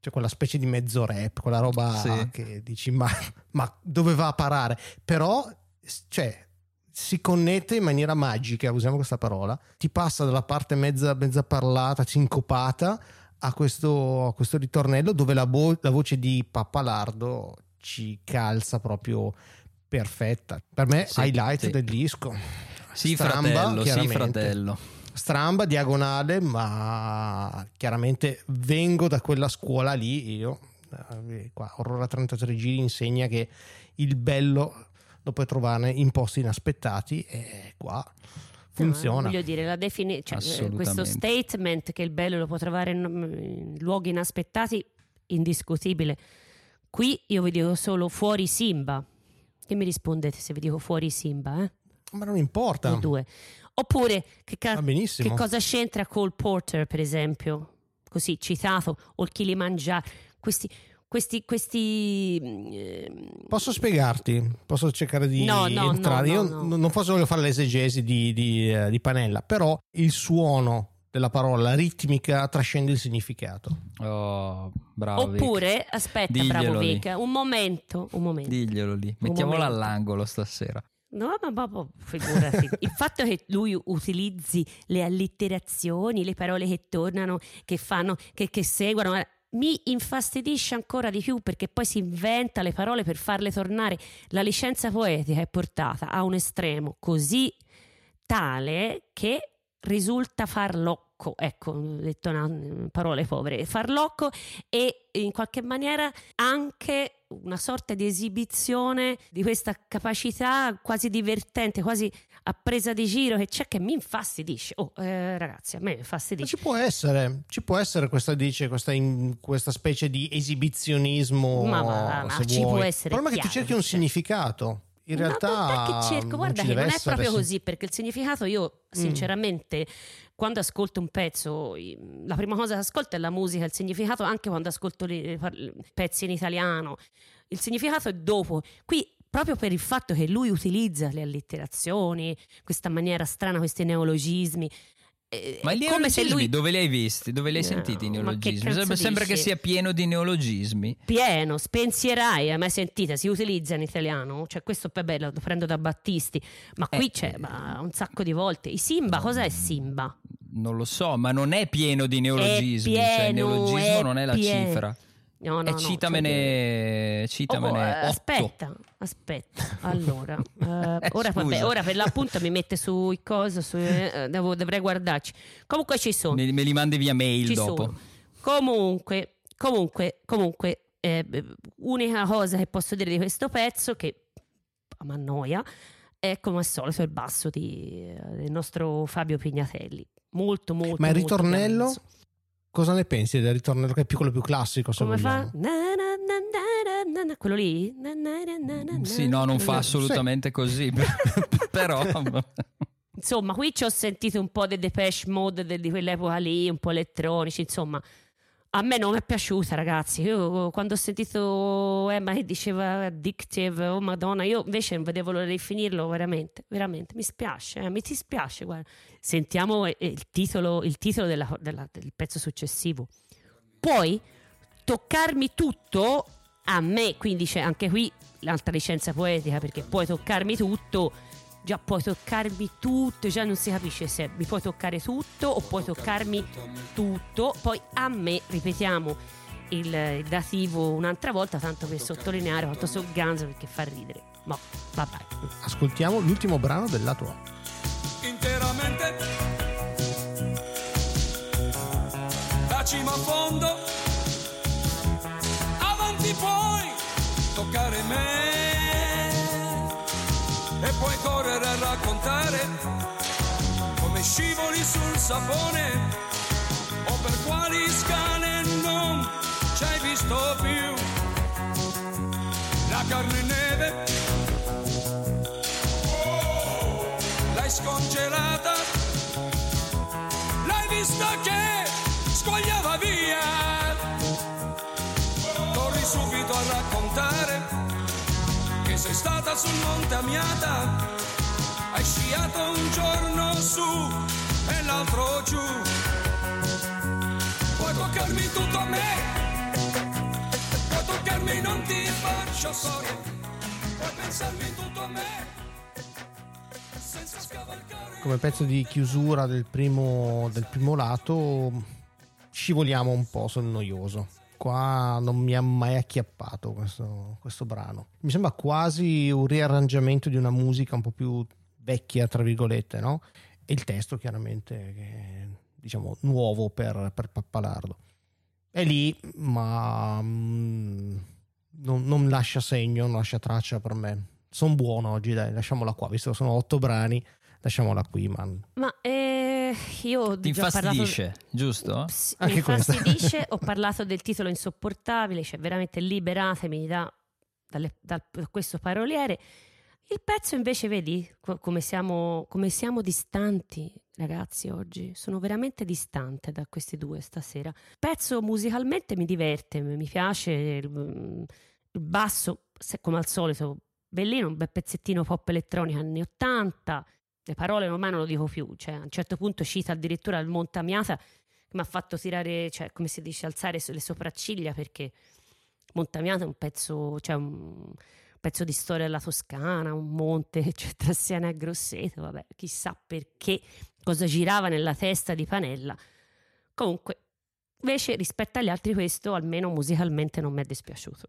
Cioè, quella specie di mezzo rap, quella roba Sì. che dici, ma, ma dove va a parare? Però, cioè, si connette in maniera magica, usiamo questa parola, ti passa dalla parte mezza, mezza parlata, sincopata, a questo, a questo ritornello dove la, vo- la voce di Pappalardo ci calza proprio perfetta. Per me, Sì, highlight sì. del disco. Sì, Stramba, fratello, sì, fratello. Stramba, diagonale, ma chiaramente vengo da quella scuola lì. Io, eh, qua, Aurora 33 giri insegna che il bello lo puoi trovare in posti inaspettati e qua funziona. Voglio dire, la defini- cioè, eh, questo statement che il bello lo può trovare in, in luoghi inaspettati, indiscutibile. Qui io vi dico solo fuori Simba. Che mi rispondete se vi dico fuori Simba? Eh? Ma non importa. Due. Oppure che, ca- che cosa c'entra Cole Porter, per esempio? Così citato, o il Kilimangiaro. Questi, questi, questi ehm, Posso spiegarti? Posso cercare di No, no, entrare? no, Io no, no. n- non posso voglio fare l'esegesi di, di, eh, di Panella, però il suono della parola, la ritmica trascende il significato. Oh, bravo. Vic. Oppure, aspetta, Diglielo bravo lì. Vic, un momento, un momento. Diglielo lì, mettiamola momento. all'angolo stasera. No, ma, ma- figurati. Il fatto che lui utilizzi le allitterazioni, le parole che tornano, che fanno, che, che seguono, eh, mi infastidisce ancora di più perché poi si inventa le parole per farle tornare. La licenza poetica è portata a un estremo così tale che risulta farlocco. Ecco, detto una, parole povere, farlocco e in qualche maniera anche una sorta di esibizione di questa capacità quasi divertente, quasi a presa di giro che c'è che mi infastidisce. Oh, eh, ragazzi, a me Ma infastidisce. ci può essere, ci può essere questa, dice, questa, in- questa specie di esibizionismo. Ma va, ma se ci può essere Il problema è che tu cerchi un cioè. significato. In realtà. non è che cerco, guarda che non è essere, proprio sì. così, perché il significato io Mm. sinceramente quando ascolto un pezzo, i- la prima cosa che ascolto è la musica, il significato anche quando ascolto le- par- pezzi in italiano, il significato è dopo. Qui proprio per il fatto che lui utilizza le allitterazioni, questa maniera strana, questi neologismi. Eh, Ma i è come neologismi lui dove li hai visti? Dove li hai No, sentiti i che neologismi? cazzo Sembra, sembra che dici? sia pieno di neologismi. pieno, spensierai, hai mai sentita? Si utilizza in italiano? Cioè, questo poi beh, lo prendo da Battisti, ma qui Eh, c'è ma un sacco di volte. I Simba, cos'è Simba? Non lo so, ma non è pieno di neologismi. cioè, il pieno, neologismo è non è la pieno. cifra. No, no, e no, citamene, cioè- citamene Oh, eh, aspetta, aspetta. Allora, eh, ora, vabbè, ora per l'appunto mi mette sui cose, su, eh, devo- dovrei guardarci. Comunque ci sono. Me, me li mandi via mail Ci dopo. sono. Comunque, comunque, comunque, eh, unica cosa che posso dire di questo pezzo che mi annoia è come al solito il basso di- del nostro Fabio Pignatelli. Molto, molto. Ma il molto ritornello? ganzo. Cosa ne pensi del ritornello che è più quello più classico? Come fa? vogliamo? Na, na, na, na, na, na, quello lì? Na, na, na, na, na, Sì, no, non fa assolutamente così. Però Insomma, qui ci ho sentito un po' dei Depeche Mode de- di quell'epoca lì, un po' elettronici, insomma. A me non è piaciuta, ragazzi. Io quando ho sentito Emma che diceva addictive, oh madonna, io invece non vedevo l'ora di finirlo veramente, veramente. Mi spiace, eh, mi ti spiace. Guarda. Sentiamo eh, il titolo, il titolo della- della- del pezzo successivo. Puoi toccarmi tutto a me, quindi c'è anche qui l'altra licenza poetica perché puoi toccarmi tutto, già puoi toccarmi tutto, già non si capisce se mi puoi toccare tutto o puoi toccarmi tutto, poi a me, ripetiamo il, il dativo un'altra volta, tanto per sottolineare quanto sono ganzo perché fa ridere. Ma vabbè. Ascoltiamo l'ultimo brano del lato A. interamente da cima a fondo ti puoi toccare me puoi correre a raccontare come scivoli sul sapone o per quali scale non ci hai visto più. La carne neve l'hai scongelata sul monte Amiata. Hai sciato un giorno su e l'altro giù. Puoi toccarmi tutto a me. Puoi toccarmi non ti faccio storie. Puoi pensarmi tutto a me. Come pezzo di chiusura del primo, del primo lato scivoliamo un po' sul noioso. Qua non mi ha mai acchiappato questo, questo brano. Mi sembra quasi un riarrangiamento di una musica un po' più vecchia, tra virgolette, no? E il testo chiaramente, è, diciamo, nuovo per, per Pappalardo. È lì, ma mm, non, non lascia segno, non lascia traccia per me. Sono buono oggi, dai, lasciamola qua, visto che sono otto brani, lasciamola qui, man. Ma eh, io ho Ti già parlato... infastidisce, giusto? Sì, Anche mi infastidisce, ho parlato del titolo insopportabile, cioè veramente liberatemi da, dalle- da questo paroliere. Il pezzo invece, vedi co- come siamo, come siamo distanti, ragazzi, oggi. Sono veramente distante da questi due stasera. Il pezzo musicalmente mi diverte, mi piace il, il basso, se- come al solito, bellino, un bel pezzettino pop elettronica anni 80. Le parole ormai non lo dico più, cioè a un certo punto cita addirittura il Montamiata che mi ha fatto tirare, cioè come si dice, alzare le sopracciglia perché Montamiata è un pezzo, cioè un pezzo di storia della Toscana, un monte, cioè tra Siena e Grosseto, vabbè, chissà perché, cosa girava nella testa di Panella. Comunque, invece rispetto agli altri questo almeno musicalmente non mi è dispiaciuto.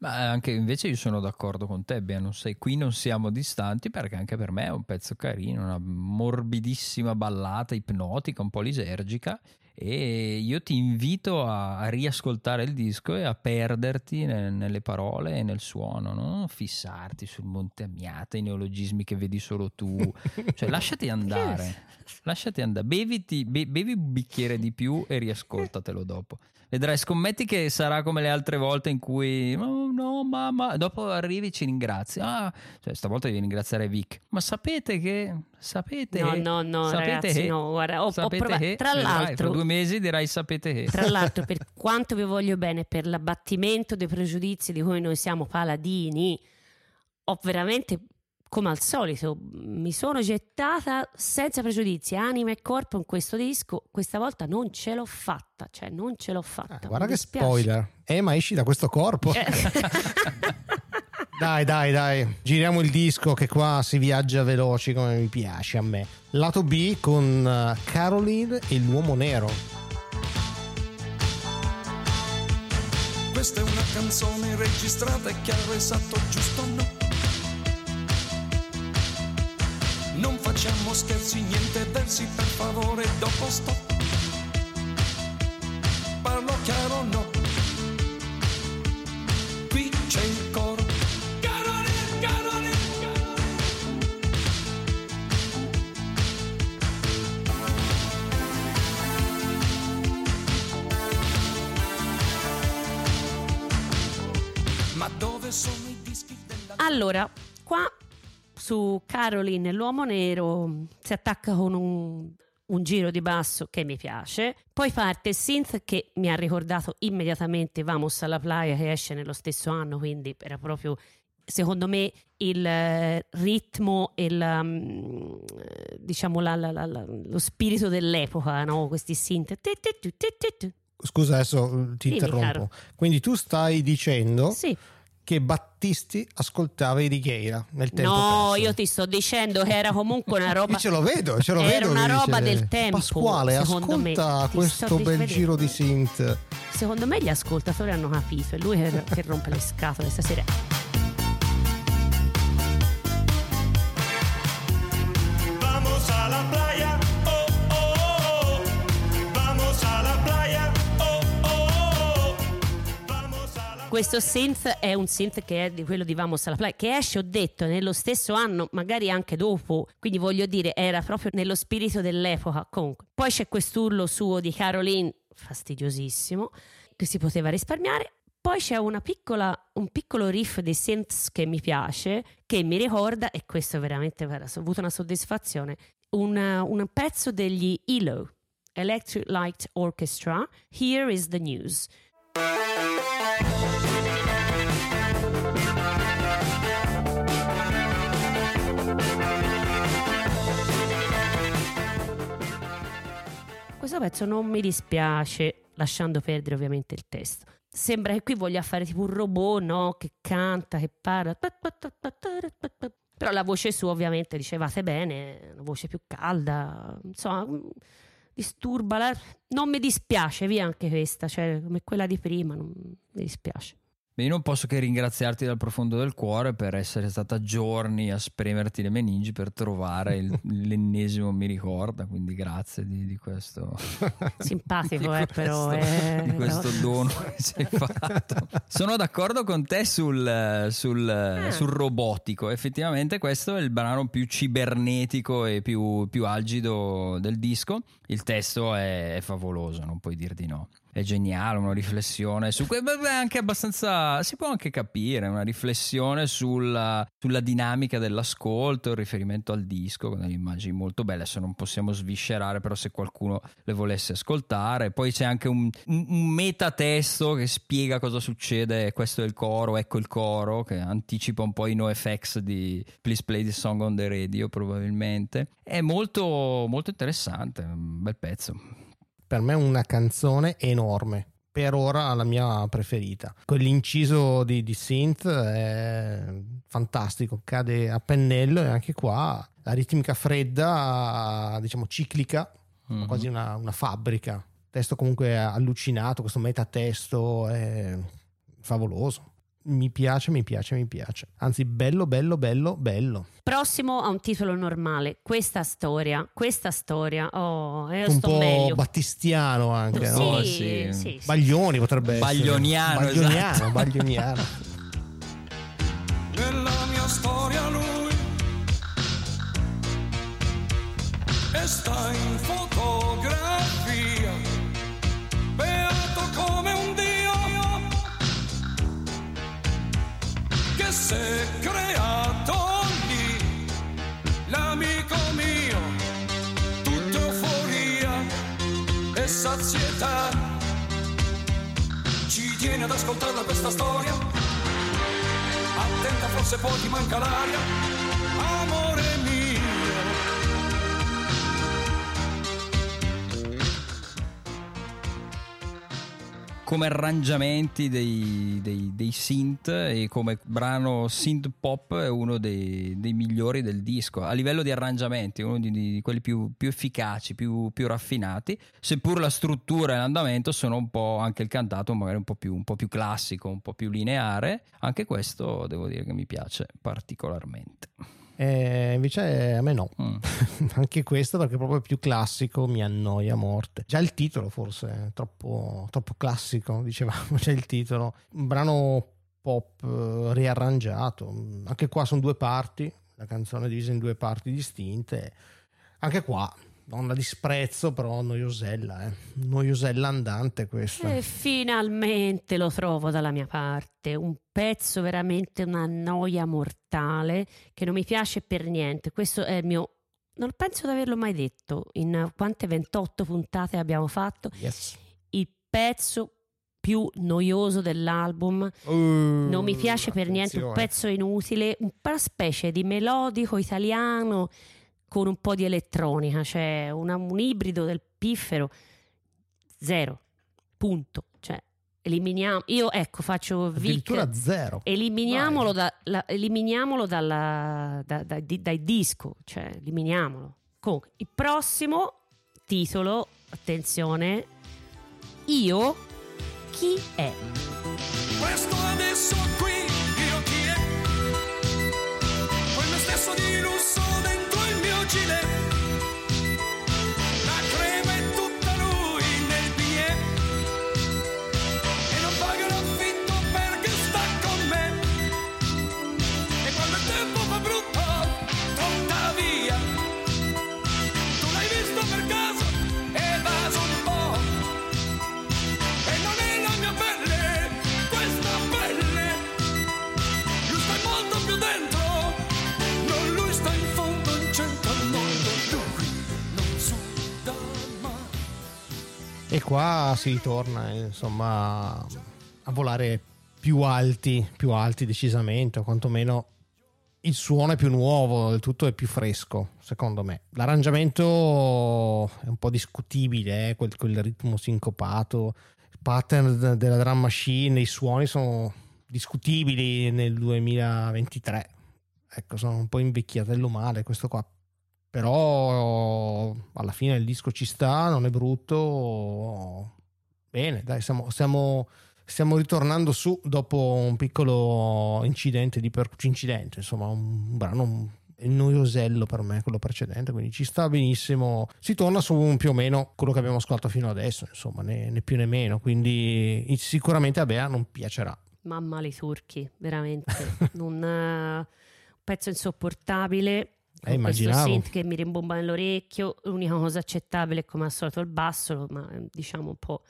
Ma anche invece io sono d'accordo con te, Bea, non sei, qui non siamo distanti perché anche per me è un pezzo carino, una morbidissima ballata ipnotica, un po' lisergica e io ti invito a, a riascoltare il disco e a perderti ne- nelle parole e nel suono, non fissarti sul Monte Amiata, i neologismi che vedi solo tu, cioè lasciati andare, lasciati andare, beviti, be- bevi un bicchiere di più e riascoltatelo dopo. Vedrai, scommetti che sarà come le altre volte in cui "Oh, no, mamma, dopo arrivi e ci ringrazi. Ah, cioè stavolta devi ringraziare Vic. Ma sapete che sapete No, no, no, sapete ragazzi, che- no, guarda, ho- ho sapete provato- che- tra l'altro- fra due mesi dirai sapete che. Tra l'altro, per quanto vi voglio bene, per l'abbattimento dei pregiudizi di cui noi siamo paladini, ho veramente, come al solito, mi sono gettata senza pregiudizi, anima e corpo in questo disco. Questa volta non ce l'ho fatta, cioè non ce l'ho fatta. Ah, guarda mi che dispiace. spoiler. Eh, ma esci da questo corpo. Eh. Dai, dai, dai, giriamo il disco che qua si viaggia veloci come mi piace a me. Lato B con eh, Caroline e l'uomo nero. Questa è una canzone registrata e chiaro esatto giusto no Non facciamo scherzi, niente versi per favore, dopo sto. Parlo chiaro no. Qui c'è il coro. Caroline Ma dove sono i dischi della Allora, qua su Caroline l'uomo nero si attacca con un, un giro di basso che mi piace, poi parte il synth che mi ha ricordato immediatamente Vamos alla playa che esce nello stesso anno, quindi era proprio secondo me il eh, ritmo e il, mm, diciamo la- la- la- la- lo spirito dell'epoca, no? questi synth. Scusa, adesso eh, ti Dimmi, interrompo. caro. Quindi tu stai dicendo Sì. Che Battisti ascoltava i Righeira nel tempo No, perso. io ti sto dicendo che era comunque una roba Io ce lo vedo, ce lo Era vedo. una che roba del tempo, Pasquale, me. ascolta Ti questo sto bel giro di synth. Secondo me gli ascoltatori hanno capito, è lui che, che rompe le scatole stasera. Questo synth è un synth che è di quello di Vamos alla Playa, che esce, ho detto, nello stesso anno, magari anche dopo, quindi voglio dire, era proprio nello spirito dell'epoca. Comunque, poi c'è quest'urlo suo di Caroline, fastidiosissimo, che si poteva risparmiare. Poi c'è piccola, un piccolo riff di synths che mi piace, che mi ricorda, e questo veramente, ho avuto una soddisfazione, un, un pezzo degli ELO, Electric Light Orchestra, Here is the News. Questo pezzo non mi dispiace, lasciando perdere ovviamente il testo. Sembra che qui voglia fare tipo un robot, no? Che canta, che parla. Però la voce sua ovviamente dicevate bene, una voce più calda, insomma, mm, disturba. la- Non mi dispiace, via anche questa, cioè come quella di prima, non mi dispiace. Beh, io non posso che ringraziarti dal profondo del cuore per essere stata giorni a spremerti le meningi per trovare il- l'ennesimo mi ricorda, quindi grazie di, di questo. Simpatico, di eh, però, questo- eh, di questo però- dono che ci hai fatto. Sono d'accordo con te sul, sul- sul robotico. Effettivamente, questo è il brano più cibernetico e più, più algido del disco. Il testo è, è favoloso, non puoi dir di no. È geniale, una riflessione su que- beh, anche abbastanza si può anche capire, una riflessione sulla, sulla dinamica dell'ascolto, il riferimento al disco, con delle immagini molto belle. Adesso non possiamo sviscerare, però se qualcuno le volesse ascoltare. Poi c'è anche un, un, un metatesto che spiega cosa succede, questo è il coro, ecco il coro, che anticipa un po' i NoFX di Please Play the Song on the Radio probabilmente. È molto, molto interessante, un bel pezzo. per me è una canzone enorme. Per ora la mia preferita. Quell'inciso di, di synth è fantastico, cade a pennello e anche qua la ritmica fredda, diciamo ciclica, Mhm. quasi una, una fabbrica. Testo comunque allucinato, questo metatesto è favoloso. Mi piace, mi piace, mi piace. Anzi, bello, bello, bello, bello. Prossimo a un titolo normale, questa storia, questa storia, oh, io Un sto po' meglio. battistiano anche, Sì, no? sì, sì. Baglioni potrebbe Baglioniano, essere. Baglioniano, esatto. baglioniano. Nella mia storia lui e sta in fotografia, beato come un è creato lì, l'amico mio, tutta euforia e sazietà. Ci tiene ad ascoltarla questa storia attenta forse poi ti manca l'aria, amore mio. Come arrangiamenti dei, dei- dei synth e come brano synth pop è uno dei, dei migliori del disco a livello di arrangiamenti, uno di, di quelli più, più efficaci, più, più raffinati, seppur la struttura e l'andamento sono un po' anche il cantato magari un po' più, un po' più classico, un po' più lineare, anche questo devo dire che mi piace particolarmente. Eh, invece a me no. Mm. Anche questo perché proprio più classico mi annoia a morte. Già il titolo forse troppo, troppo classico, dicevamo, c'è il titolo. Un brano pop eh, riarrangiato. Anche qua sono due parti, la canzone è divisa in due parti distinte. Anche qua non la disprezzo, però noiosella, eh. noiosella andante questa. E finalmente lo trovo dalla mia parte, un pezzo veramente una noia mortale che non mi piace per niente. Questo è il mio non penso di averlo mai detto in quante 28 puntate abbiamo fatto. Yes. Il pezzo più noioso dell'album. Uh, Non mi piace per niente, un pezzo inutile, una specie di melodico italiano con un po' di elettronica, cioè una- un ibrido del piffero. Zero. Punto. Cioè, eliminiamo. Io ecco, faccio Vic. Zero. Eliminiamolo, da- la- eliminiamolo dalla- da- da- di- dai disco, cioè eliminiamolo. Comunque, il prossimo titolo, attenzione, io chi è? Questo adesso qui, io chi è? Me stesso di lusso dentro E qua si ritorna insomma a volare più alti, più alti decisamente, o quantomeno il suono è più nuovo, il tutto è più fresco, secondo me. L'arrangiamento è un po' discutibile, eh, quel, quel ritmo sincopato, il pattern della drum machine, i suoni sono discutibili nel 2023. Ecco, sono un po' invecchiatello male questo qua. Però alla fine il disco ci sta, non è brutto. Bene, dai, stiamo, stiamo, stiamo ritornando su dopo un piccolo incidente di per, incidente, insomma, un brano noiosello per me, quello precedente, quindi ci sta benissimo. Si torna su un più o meno quello che abbiamo ascoltato fino adesso, insomma, né, né più né meno, quindi sicuramente a Bea non piacerà. Mamma le turchi, veramente. un eh, pezzo insopportabile. Eh, Con questo immaginavo. synth che mi rimbomba nell'orecchio. L'unica cosa accettabile è come al solito il basso, ma eh, diciamo un po'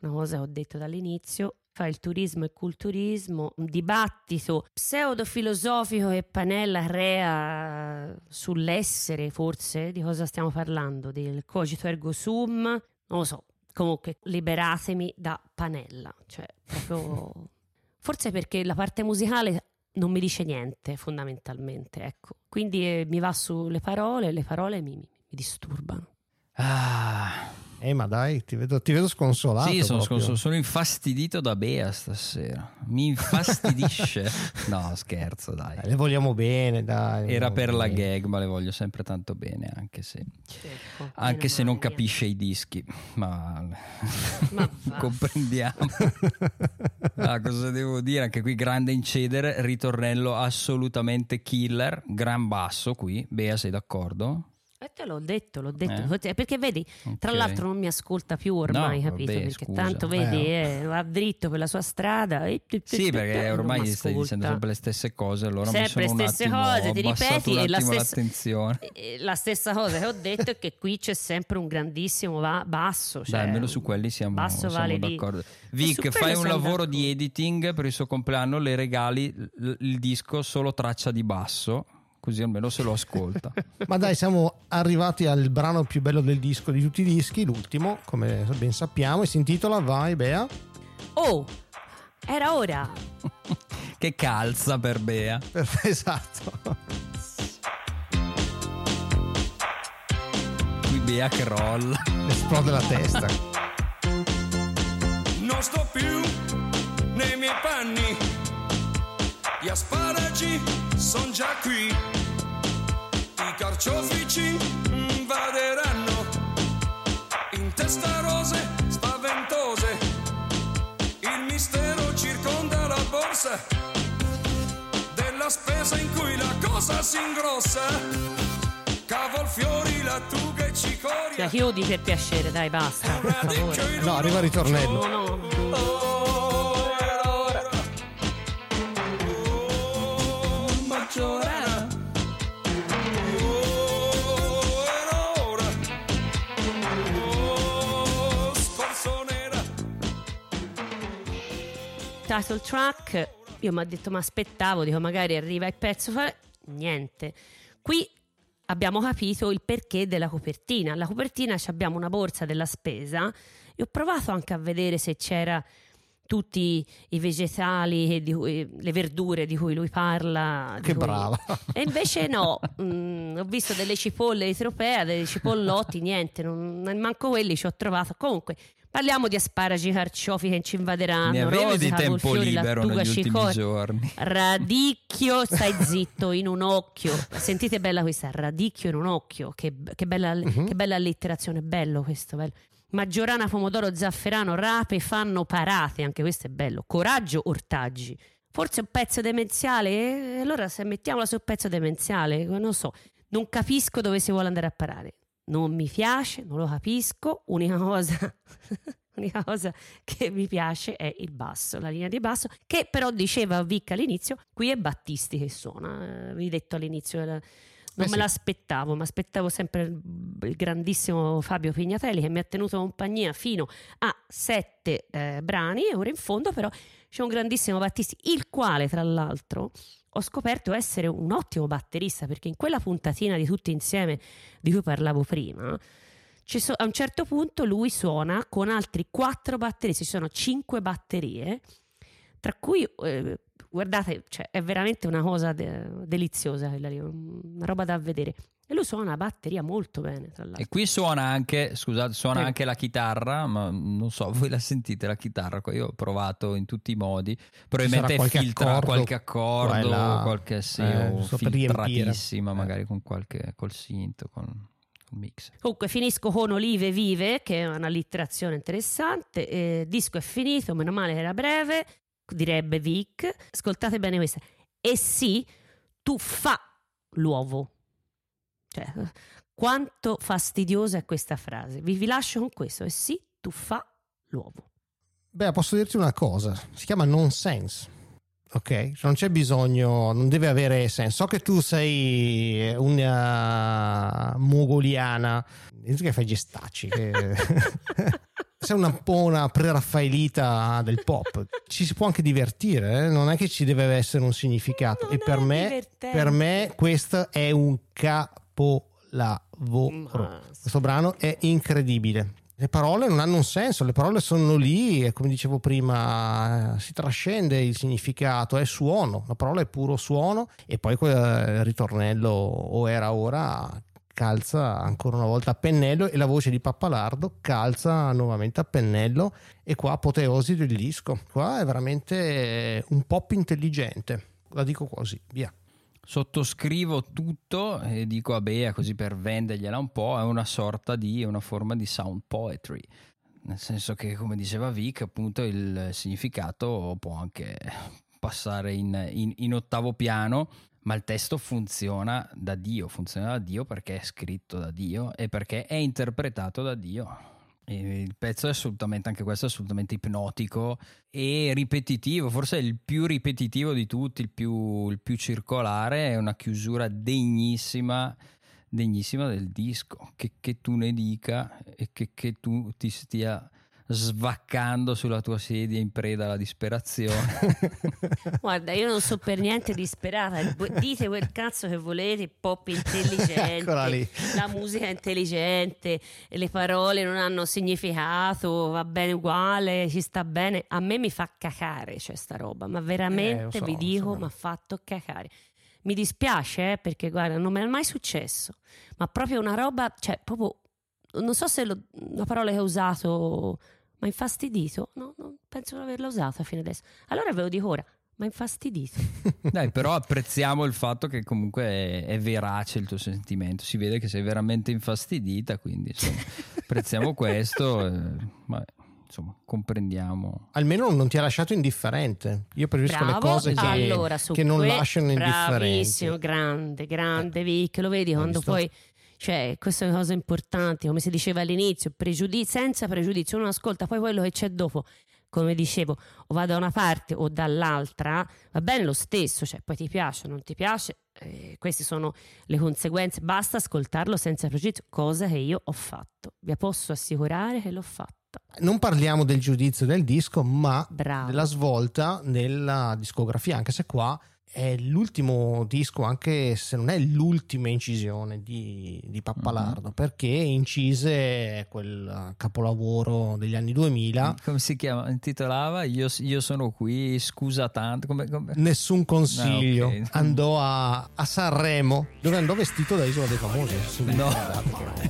una cosa che ho detto dall'inizio. Fa il turismo e culturismo, un dibattito pseudo-filosofico che Panella crea sull'essere, forse, di cosa stiamo parlando? Del cogito ergo sum? Non lo so. Comunque, liberatemi da Panella. Cioè, proprio... Forse perché la parte musicale non mi dice niente, fondamentalmente, ecco. Quindi eh, mi va sulle parole, le parole mi, mi disturbano. Ah, Eh, ma dai, ti vedo, ti vedo sconsolato. sì, sono, proprio. sono- infastidito da Bea stasera. Mi infastidisce. no, scherzo, dai. Dai, le vogliamo bene, dai. Era per la bene. gag, ma le voglio sempre tanto bene, anche se, Ecco, anche se non capisce i dischi. Ma, Ma comprendiamo. Ah, cosa devo dire? Anche qui grande incedere, ritornello assolutamente killer, gran basso qui. Bea, sei d'accordo? E te l'ho detto, l'ho detto. Eh? Perché vedi, tra Ok. l'altro non mi ascolta più ormai, No, capito? vabbè, perché scusa. tanto vedi, eh, va dritto per la sua strada. e- Sì, perché ormai m'ascolta. stai dicendo sempre le stesse cose, allora mi Sempre sono un stesse attimo, cose, ti ripeti un e la stessa-. Eh, La stessa cosa che ho detto è che qui c'è sempre un grandissimo va- basso. Cioè, Dai, almeno su quelli siamo, basso siamo vale d'accordo. Su Vic, fai un lavoro di d'accordo. editing per il suo compleanno, le regali il disco solo traccia di basso, così almeno se lo ascolta. Ma dai, siamo arrivati al brano più bello del disco di tutti i dischi, l'ultimo, come ben sappiamo, e si intitola Vai Bea. Oh, era ora. che calza per Bea. esatto. Qui Bea che rolla. Esplode la testa. Non sto più nei miei panni, gli asparagi sono già qui, i carciofi ci invaderanno, in testa rose spaventose, il mistero circonda la borsa della spesa in cui la cosa si ingrossa. Cavolfiori, lattughe e cicoria. La chiudi per piacere, dai, basta. Per favore. No, arriva il ritornello. No, no. Maggiorana. Title track, io mi ha detto, ma aspettavo, dico, magari arriva il pezzo. Fa... Niente. Qui abbiamo capito il perché della copertina. Alla copertina abbiamo una borsa della spesa e ho provato anche a vedere se c'era tutti i vegetali, e cui- le verdure di cui lui parla. Che cui- brava. E invece no, Mm, ho visto delle cipolle di Tropea, dei cipollotti, niente, non, manco quelli ci ho trovato. Comunque, parliamo di asparagi, carciofi che ci invaderanno. Ne avevi rose, di tempo cavolfiori, libero negli ultimi cicoria. giorni. Radicchio, stai zitto, in un occhio. Sentite bella questa, radicchio in un occhio. Che, che bella, Mhm. che bella allitterazione, bello questo, bello. Maggiorana, pomodoro, zafferano, rape fanno parate, anche questo è bello. Coraggio, ortaggi. Forse un pezzo demenziale? Eh, allora se mettiamola sul pezzo demenziale, non so. Non capisco dove si vuole andare a parare. Non mi piace, non lo capisco. Unica cosa, L'unica cosa che mi piace è il basso, la linea di basso, che però diceva Vic all'inizio, qui è Battisti che suona, eh, vi detto all'inizio, eh, non Eh me sì. l'aspettavo, mi aspettavo sempre il, il grandissimo Fabio Pignatelli che mi ha tenuto compagnia fino a sette eh, brani e ora in fondo però c'è un grandissimo Battisti, il quale tra l'altro ho scoperto essere un ottimo batterista perché in quella puntatina di tutti insieme di cui parlavo prima, so- a un certo punto lui suona con altri quattro batteristi, ci sono cinque batterie, tra cui, eh, guardate, cioè, è veramente una cosa de- deliziosa quella lì, una roba da vedere. E lui suona la batteria molto bene, tra l'altro. E qui suona anche, scusate, suona Prego. anche la chitarra, ma non so, voi la sentite la chitarra? Io ho provato in tutti i modi, probabilmente qualche filtra accordo qualche accordo, là. qualche sì, Eh, o giusto per riempire. filtratissima, Eh. magari con qualche, col synth, con col mix. Comunque finisco con Olive Vive, che è un'allitterazione interessante. Eh, disco è finito, meno male che era breve, direbbe Vic. Ascoltate bene questa. E sì, tu fa l'uovo. Cioè, eh, quanto fastidiosa è questa frase. Vi, vi lascio con questo. E sì, tu fa l'uovo. Beh, posso dirti una cosa, si chiama nonsense. Ok, non c'è bisogno, non deve avere senso. So che tu sei una mogoliana, che fai gestacci, che... sei una, un po' una preraffaelita del pop. Ci si può anche divertire, eh? non è che ci deve essere un significato. Non e per me, per me questo è un capolavoro. Ma- Questo brano è incredibile. Le parole non hanno un senso, le parole sono lì e come dicevo prima si trascende il significato, è suono, la parola è puro suono e poi quel ritornello o era ora calza ancora una volta a pennello e la voce di Pappalardo calza nuovamente a pennello e qua apoteosi del disco, qua è veramente un pop intelligente, la dico così, via. Sottoscrivo tutto e dico a Bea così per vendergliela un po', è una sorta di, una forma di sound poetry. Nel senso che, come diceva Vic, appunto il significato può anche passare in, in- in ottavo piano, ma il testo funziona da Dio, funziona da Dio perché è scritto da Dio e perché è interpretato da Dio. Il pezzo è assolutamente, anche questo è assolutamente ipnotico e ripetitivo, forse il più ripetitivo di tutti, il più, il più circolare, è una chiusura degnissima, degnissima del disco, che, che tu ne dica e che, che tu ti stia svaccando sulla tua sedia in preda alla disperazione. Guarda, io non so per niente disperata. Dite quel cazzo che volete, pop intelligente, la musica è intelligente, le parole non hanno significato, va bene uguale, ci sta bene. A me mi fa cacare cioè sta roba, ma veramente Eh, so, vi dico, mi ha fatto cacare. Mi dispiace eh, perché guarda, non mi è mai successo, ma proprio una roba, cioè proprio, non so se lo- la parola che ho usato ma infastidito? No, non penso di averla usata fino adesso. Allora ve lo dico ora, ma infastidito. Dai, però apprezziamo il fatto che comunque è, è verace il tuo sentimento, si vede che sei veramente infastidita, quindi insomma, apprezziamo questo, eh, ma, insomma, comprendiamo. Almeno non ti ha lasciato indifferente. Io preferisco le Bravo. cose che, allora, che non que- lasciano indifferenti. Bravissimo, grande, grande Vic, lo vedi quando visto? poi cioè, queste sono cose importanti, come si diceva all'inizio, pregiudi- senza pregiudizio, uno ascolta poi quello che c'è dopo. Come dicevo, o va da una parte o dall'altra, va bene lo stesso, cioè poi ti piace o non ti piace, eh, queste sono le conseguenze, basta ascoltarlo senza pregiudizio, cosa che io ho fatto. Vi posso assicurare che l'ho fatta. Non parliamo del giudizio del disco, ma Bravo. della svolta nella discografia, anche se qua è l'ultimo disco, anche se non è l'ultima incisione di, di Pappalardo, perché incise quel capolavoro degli anni 2000, Come si chiama? Intitolava Io, io sono qui, scusa tanto. Come, come- Nessun consiglio, Ah, ok. andò a, a Sanremo, dove andò vestito da Isola dei Famosi, No.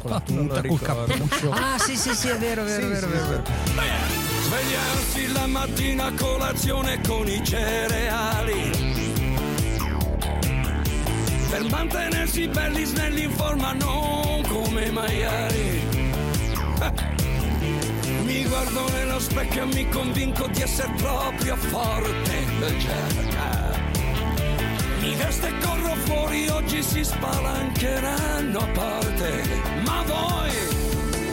con la tuta, col cappuccio. Ah, sì, sì, sì, è vero, vero, Sì, vero, sì, vero, sì. vero. Svegliarsi la mattina a colazione con i cereali per mantenersi belli snelli in forma non come i maiali. Mi guardo nello specchio e mi convinco di essere proprio forte mi vesto e corro fuori oggi si spalancheranno a parte. Ma voi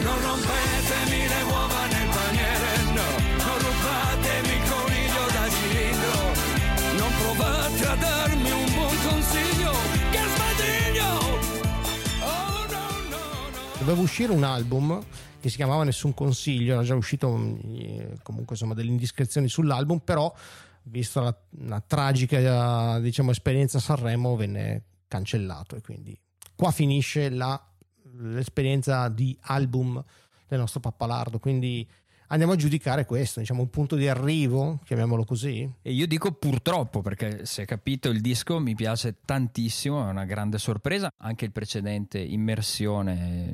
non rompetemi le uova nel paniere no. Non rubatemi il coniglio da cilindro non provate a darmi un Doveva uscire un album che si chiamava Nessun Consiglio, era già uscito eh, comunque insomma delle indiscrezioni sull'album, però vista la, la tragica diciamo, esperienza a Sanremo venne cancellato e quindi qua finisce la- l'esperienza di album del nostro pappalardo, quindi andiamo a giudicare questo, diciamo un punto di arrivo, chiamiamolo così. E io dico purtroppo perché se capito il disco mi piace tantissimo, è una grande sorpresa, anche il precedente Immersione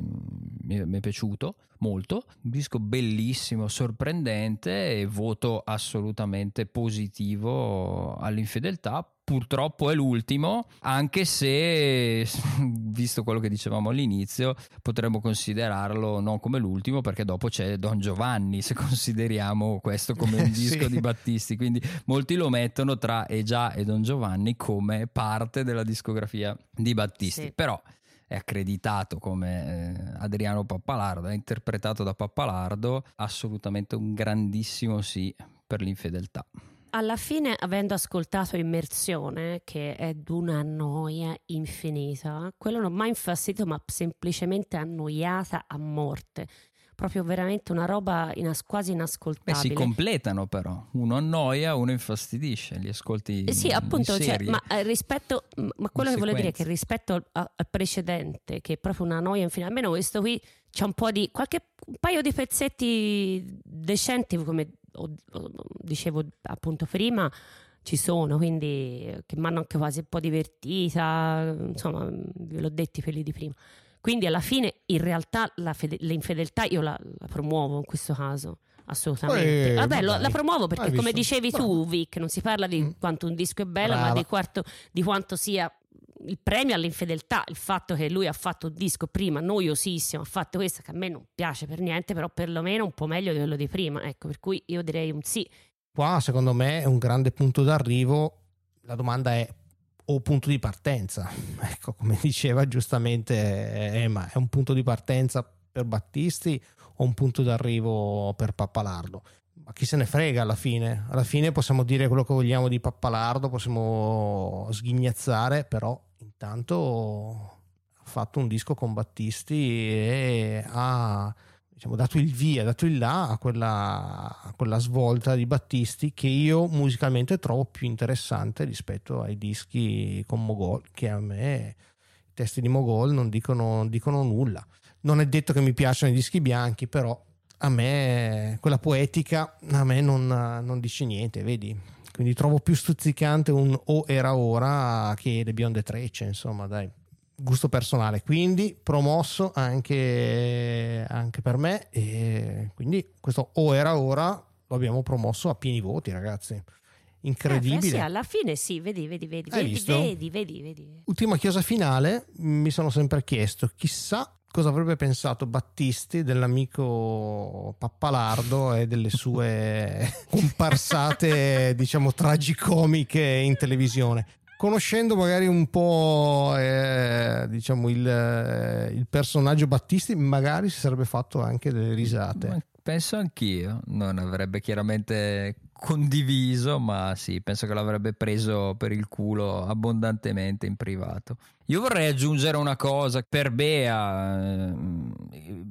mi è piaciuto molto, un disco bellissimo, sorprendente e voto assolutamente positivo all'infedeltà. Purtroppo è l'ultimo, anche se, visto quello che dicevamo all'inizio, potremmo considerarlo non come l'ultimo, perché dopo c'è Don Giovanni, se consideriamo questo come un disco Sì. di Battisti. Quindi molti lo mettono tra E già e Don Giovanni come parte della discografia di Battisti. Sì. Però è accreditato come eh, Adriano Pappalardo, è interpretato da Pappalardo, assolutamente un grandissimo sì per l'infedeltà. Alla fine, avendo ascoltato Immersione, che è d'una noia infinita, quello non mi ha infastidito, ma semplicemente annoiata a morte. Proprio veramente una roba inas- quasi Beh, inascoltabile. si completano però, uno annoia, uno infastidisce, li ascolti Eh sì, in appunto, cioè, serie. ma eh, rispetto, m- ma quello In che volevo dire è che rispetto al, al precedente, che è proprio una noia infinita, almeno questo qui c'è un po' di qualche un paio di pezzetti decenti, come ho- ho- dicevo appunto prima, ci sono, quindi che mi hanno anche quasi un po' divertita, insomma, ve l'ho detti quelli di prima. Quindi alla fine, in realtà, la fede- l'infedeltà io la, la promuovo in questo caso. Assolutamente. Eh, Vabbè, lo- la promuovo perché, come dicevi tu, Vic, non si parla di Mm. quanto un disco è bello, ma Brava. di, quarto- di quanto sia il premio all'infedeltà. Il fatto che lui ha fatto un disco prima noiosissimo, ha fatto questo che a me non piace per niente, però perlomeno un po' meglio di quello di prima. Ecco, per cui io direi un sì. Qua secondo me è un grande punto d'arrivo, la domanda è o punto di partenza, ecco come diceva giustamente Emma, è un punto di partenza per Battisti o un punto d'arrivo per Pappalardo? Ma chi se ne frega alla fine? Alla fine possiamo dire quello che vogliamo di Pappalardo, possiamo sghignazzare, però intanto ha fatto un disco con Battisti e ha diciamo, dato il via, dato il là a quella, a quella svolta di Battisti che io musicalmente trovo più interessante rispetto ai dischi con Mogol, che a me i testi di Mogol non dicono, non dicono nulla. Non è detto che mi piacciono i dischi bianchi, però a me quella poetica a me non, non dice niente, vedi? Quindi trovo più stuzzicante un O era ora che le bionde trecce, insomma, dai gusto personale, quindi promosso anche, anche per me e quindi questo o era ora lo abbiamo promosso a pieni voti ragazzi, Eh, incredibile. sì, alla fine sì, vedi, vedi, vedi, vedi, vedi, vedi, vedi. Ultima chiosa finale, mi sono sempre chiesto chissà cosa avrebbe pensato Battisti dell'amico Pappalardo e delle sue comparsate diciamo tragicomiche in televisione? Conoscendo magari un po' eh, diciamo il, eh, il personaggio Battisti magari si sarebbe fatto anche delle risate Penso anch'io, non avrebbe chiaramente condiviso, ma sì, penso che l'avrebbe preso per il culo abbondantemente in privato. Io vorrei aggiungere una cosa, per Bea, ehm,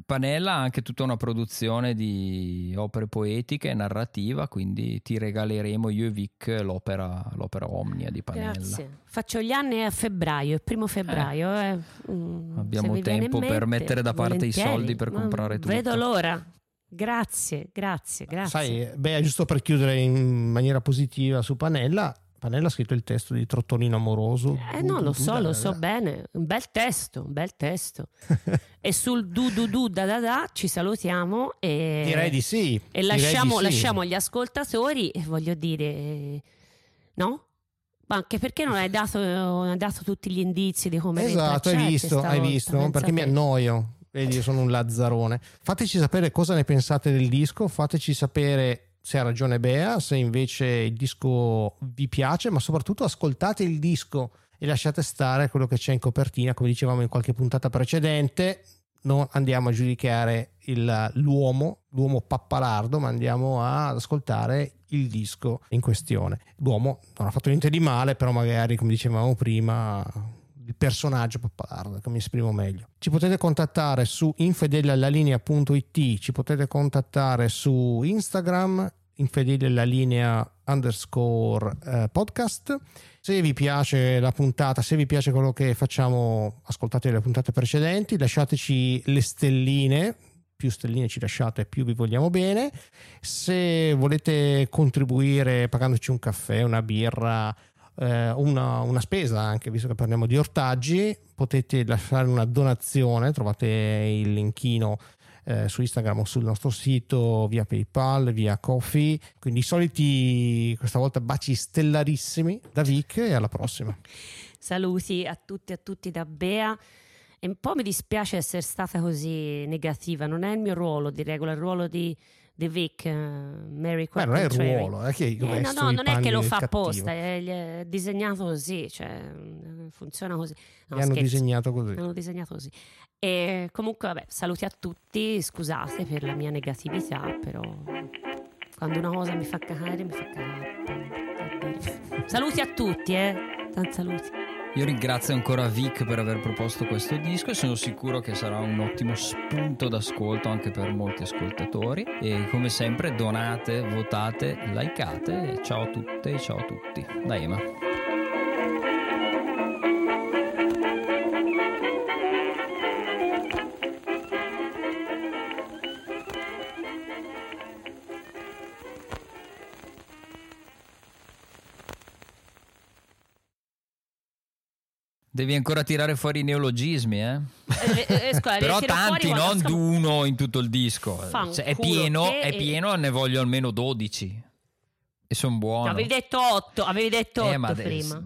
Panella ha anche tutta una produzione di opere poetiche e narrativa, quindi ti regaleremo io e Vic l'opera, l'opera Omnia di Panella. Grazie. Faccio gli anni a febbraio, il primo febbraio. eh. Mm, Abbiamo tempo per mettere da parte i soldi per comprare tutto. Vedo l'ora. Grazie, grazie, grazie. sai beh giusto per chiudere in maniera positiva su Panella Panella ha scritto il testo di Trottolino Amoroso Eh no, lo so, lo so bene. Un bel testo, un bel testo. e sul du du du da da da ci salutiamo e, direi di sì e direi di lasciamo, sì. lasciamo agli ascoltatori, voglio dire, no? Ma anche perché non hai dato, non hai dato tutti gli indizi di come Esatto, hai rintracciarti visto, hai visto, perché mi annoio. Vedi, io sono un lazzarone. Fateci sapere cosa ne pensate del disco, fateci sapere se ha ragione Bea, se invece il disco vi piace, ma soprattutto ascoltate il disco e lasciate stare quello che c'è in copertina, come dicevamo in qualche puntata precedente. non andiamo a giudicare il- l'uomo, l'uomo pappalardo, ma andiamo ad ascoltare il disco in questione. L'uomo non ha fatto niente di male, però magari, come dicevamo prima, il personaggio che mi esprimo meglio. Ci potete contattare su infedeleallalinea.it, ci potete contattare su Instagram, infedelealinea underscore eh, podcast. Se vi piace la puntata, se vi piace quello che facciamo, ascoltate le puntate precedenti, lasciateci le stelline. Più stelline ci lasciate, più vi vogliamo bene. Se volete contribuire pagandoci un caffè, una birra, eh, una, una spesa anche, visto che parliamo di ortaggi, potete lasciare una donazione. Trovate il linkino eh, su Instagram o sul nostro sito via PayPal, via Coffee. Quindi i soliti, questa volta baci stellarissimi da Vic e alla prossima. Saluti a tutti e a tutti da Bea. E un po' mi dispiace essere stata così negativa, non è il mio ruolo di regola, il ruolo di, di Vic, eh, Mary Beh, non è il ruolo, è che Eh, no, no, non è che lo fa apposta, è, è disegnato così, cioè mm, funziona così. No, hanno disegnato così. Hanno disegnato così. E comunque, vabbè, saluti a tutti, scusate per la mia negatività, però quando una cosa mi fa cagare, mi fa cagare. Saluti a tutti, eh. Tanti saluti. Io ringrazio ancora Vic per aver proposto questo disco e sono sicuro che sarà un ottimo spunto d'ascolto anche per molti ascoltatori. E come sempre donate, votate, likeate. Ciao a tutte e ciao a tutti. Da Ema. Devi ancora tirare fuori i neologismi, eh? Eh, eh, li Però tanti, non scappo- uno in tutto il disco. Cioè, è pieno, è e- pieno, ne voglio almeno 12. E sono buono. Avevi detto 8, avevi detto 8 Eh, prima.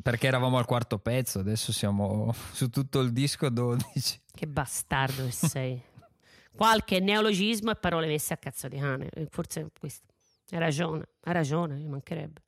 Perché eravamo al quarto pezzo, adesso siamo su tutto il disco 12. Che bastardo che sei. Qualche neologismo e parole messe a cazzo di cane. Eh, Forse questo. Hai ragione, hai ragione, mi mancherebbe.